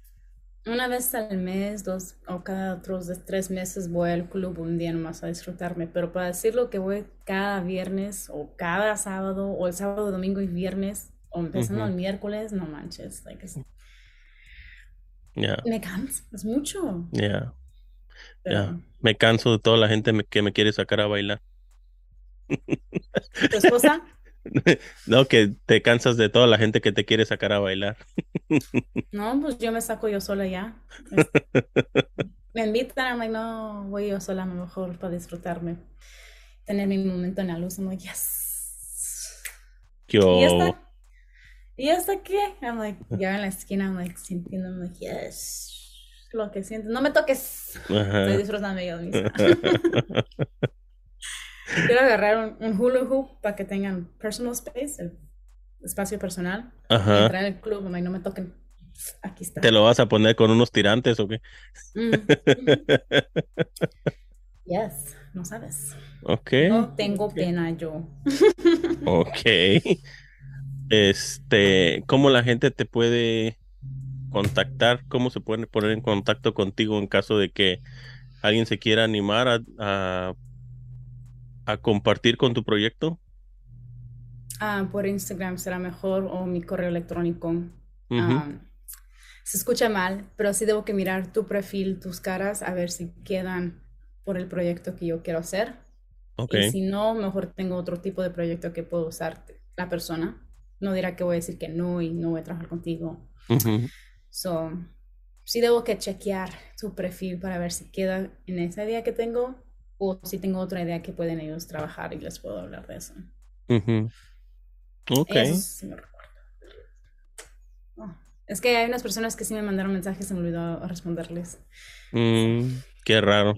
Una vez al mes, dos o cada otros tres meses voy al club un día nomás a disfrutarme, pero para decirlo que voy cada viernes o cada sábado o el sábado, domingo y viernes o empezando el miércoles, no manches, like, es- Ya, me cansa, es mucho, ya, pero ya. Me canso de toda la gente me- que me quiere sacar a bailar. tu esposa, <laughs> No, que te cansas de toda la gente que te quiere sacar a bailar. no, pues yo me saco yo sola ya. <laughs> Me invitan, I'm no, voy yo sola mejor para disfrutarme, tener mi momento en la luz, I'm like, yes. Yo. ¿Y esta qué? I'm like, ya en la esquina, I'm like, sintiéndome, like, yes. Lo que siento. No me toques. Estoy disfrutando yo misma. <laughs> Quiero agarrar un, un hula hoop para que tengan personal space, el espacio personal. Ajá. entrar en el club, like, no me toquen. Aquí está. ¿Te lo vas a poner con unos tirantes o qué? Mm. <laughs> Yes, no sabes. Ok, No tengo pena yo. ok. Este, ¿cómo la gente te puede contactar? ¿Cómo se pueden poner en contacto contigo en caso de que alguien se quiera animar a, a, a compartir con tu proyecto? Ah, por Instagram será mejor o mi correo electrónico. Ah, se escucha mal, pero sí debo que mirar tu perfil, tus caras, a ver si quedan por el proyecto que yo quiero hacer. Ok, Y si no, mejor tengo otro tipo de proyecto que puedo usar la persona. No dirá que voy a decir que no y no voy a trabajar contigo. Ujú. So, sí debo que chequear tu perfil para ver si queda en esa idea que tengo o si tengo otra idea que pueden ellos trabajar y les puedo hablar de eso. Ujú. Ok, Eso sí me recuerda. Oh, es que hay unas personas que sí me mandaron mensajes y se me olvidó responderles. Mm, qué raro.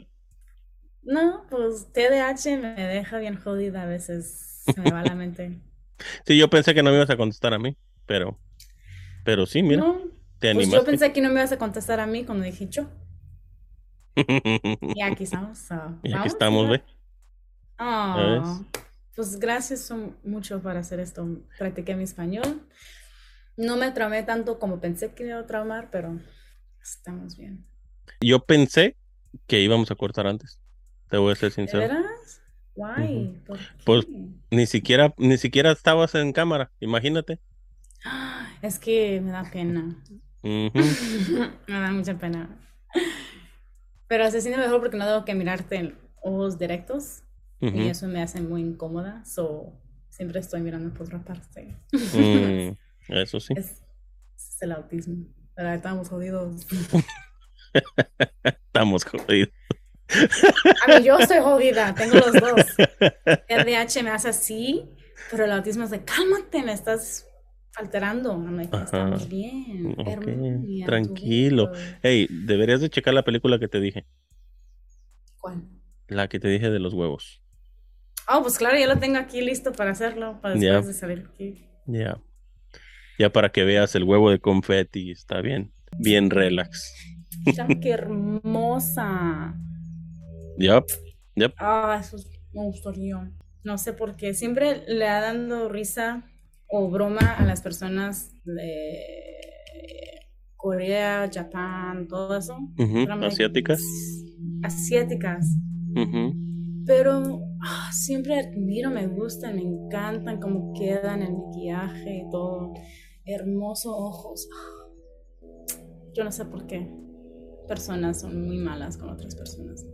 No, pues TDAH me deja bien jodida a veces. Se me va la mente. <laughs> Sí, yo pensé que no me ibas a contestar a mí, pero, pero sí, mira, No, te pues yo pensé que no me ibas a contestar a mí cuando dije yo. <laughs> Y aquí estamos. so, Y aquí estamos, ve. Ah, pues gracias mucho por hacer esto. Practiqué mi español. No me traumé tanto como pensé que me iba a traumar, pero estamos bien. Yo pensé que íbamos a cortar antes. Te voy a ser ¿De sincero. veras? Why? ¿Por Pues-? Ni siquiera, ni siquiera estabas en cámara, imagínate. <gasps> Es que me da pena. <laughs> Me da mucha pena. Pero se siente mejor porque no debo que mirarte en ojos directos y eso me hace muy incómoda. So, siempre estoy mirando por otra parte. Mm, eso sí. <laughs> Es, es el autismo. Pero estamos jodidos. <laughs> Estamos jodidos. A mí, yo estoy jodida, tengo los dos. El me hace así, pero el autismo es de cálmate, me estás alterando. Ajá. estamos bien. Ok, hermana, tranquilo. tú bien". Hey, deberías de checar la película que te dije. ¿Cuál? La que te dije de los huevos. Oh, pues claro, ya lo tengo aquí listo para hacerlo, para después Ya. de salir aquí. Ya. Ya para que veas el huevo de confeti, está bien. Bien relax. Mira qué hermosa. Yep. Yep. Ah, eso es- me gustaría. No sé por qué. Siempre le ha dando risa o broma a las personas de Corea, Japón, todo eso. Asiáticas. Asiáticas. Pero ah, siempre admiro, me gustan, me encantan cómo quedan el maquillaje y todo. Hermosos ojos. Yo no sé por qué personas son muy malas con otras personas.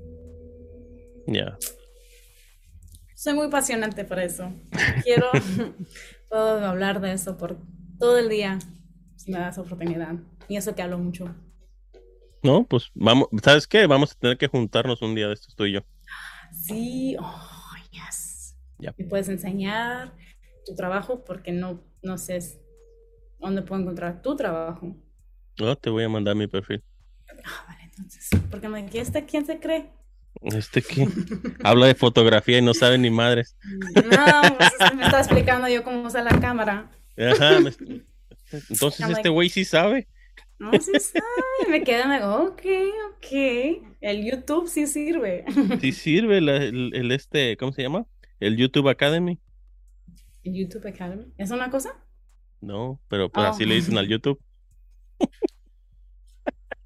Ya. Soy muy apasionante por eso. Quiero <laughs> puedo hablar de eso por todo el día si me das oportunidad. Y eso que hablo mucho. No, pues vamos, ¿sabes qué? Vamos a tener que juntarnos un día de estos tú y yo. Sí, oh, yes. Ya. Me puedes enseñar tu trabajo porque no, no sé dónde puedo encontrar tu trabajo. No, te voy a mandar mi perfil. Ah, vale, entonces. Porque me dijiste este, quién se cree. Este que habla de fotografía y no sabe ni madres. No, pues usted me está explicando yo cómo usa la cámara. Ajá. me- Entonces I'm este like- güey sí sabe. No, sí sabe. Me quedé, me digo, ok, ok. El YouTube sí sirve. Sí sirve la- el, el este, ¿cómo se llama? El YouTube Academy. El YouTube Academy. ¿Es una cosa? No, pero pues Oh. así le dicen al YouTube.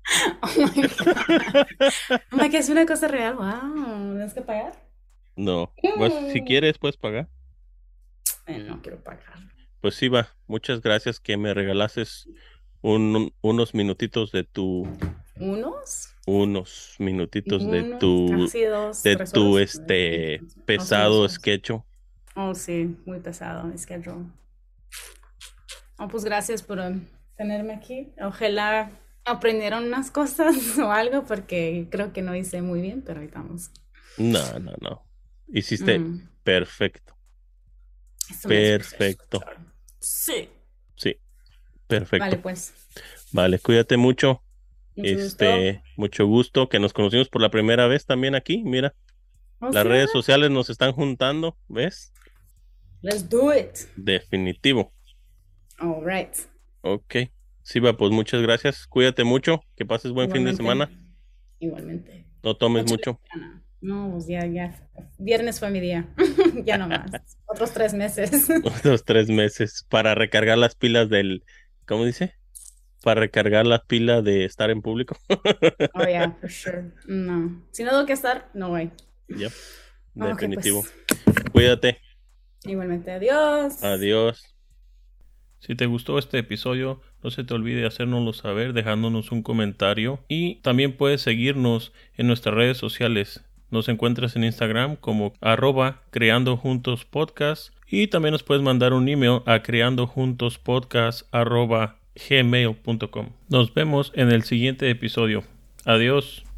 <laughs> Oh my God. Oh my God, es una cosa real. Wow. ¿Tienes que pagar? No, pues si Mm. quieres puedes pagar. Eh, no quiero pagar. Pues sí, va. Muchas gracias que me regalases un- un- unos minutitos de tu, ¿Unos? unos minutitos de tu, dos, de tu horas. este pesado sketch. Oh, sí, muy pesado schedule. Oh, pues gracias por um, tenerme aquí. Ojalá aprendieron unas cosas <laughs> o algo porque creo que no hice muy bien, pero ahí estamos. No, no, no. Hiciste Mm, perfecto. eso Perfecto. Sí. Sí, perfecto. Vale, Vale, pues. cuídate mucho. Mucho este, gusto. mucho gusto que nos conocimos por la primera vez también aquí. Mira, Oh, las sí, redes ¿verdad? sociales nos están juntando, ¿ves? Let's do it. Definitivo. All right. Ok. Sí, va, pues muchas gracias. Cuídate mucho. Que pases buen fin de semana. Igualmente. No tomes Mucho. No, pues ya, ya. Viernes fue mi día. <laughs> ya no más. Otros tres meses. <laughs> Otros tres meses para recargar las pilas del, ¿cómo dice? Para recargar las pilas de estar en público. <laughs> oh, yeah, for sure. No. Si no tengo que estar, no voy. Yep. Ah, ok, Definitivo. pues. Cuídate. Igualmente, adiós. Adiós. Si te gustó este episodio, no se te olvide hacérnoslo saber dejándonos un comentario y también puedes seguirnos en nuestras redes sociales. Nos encuentras en Instagram como arroba creando juntos y también nos puedes mandar un email a creando juntos arroba. Nos vemos en el siguiente episodio. Adiós.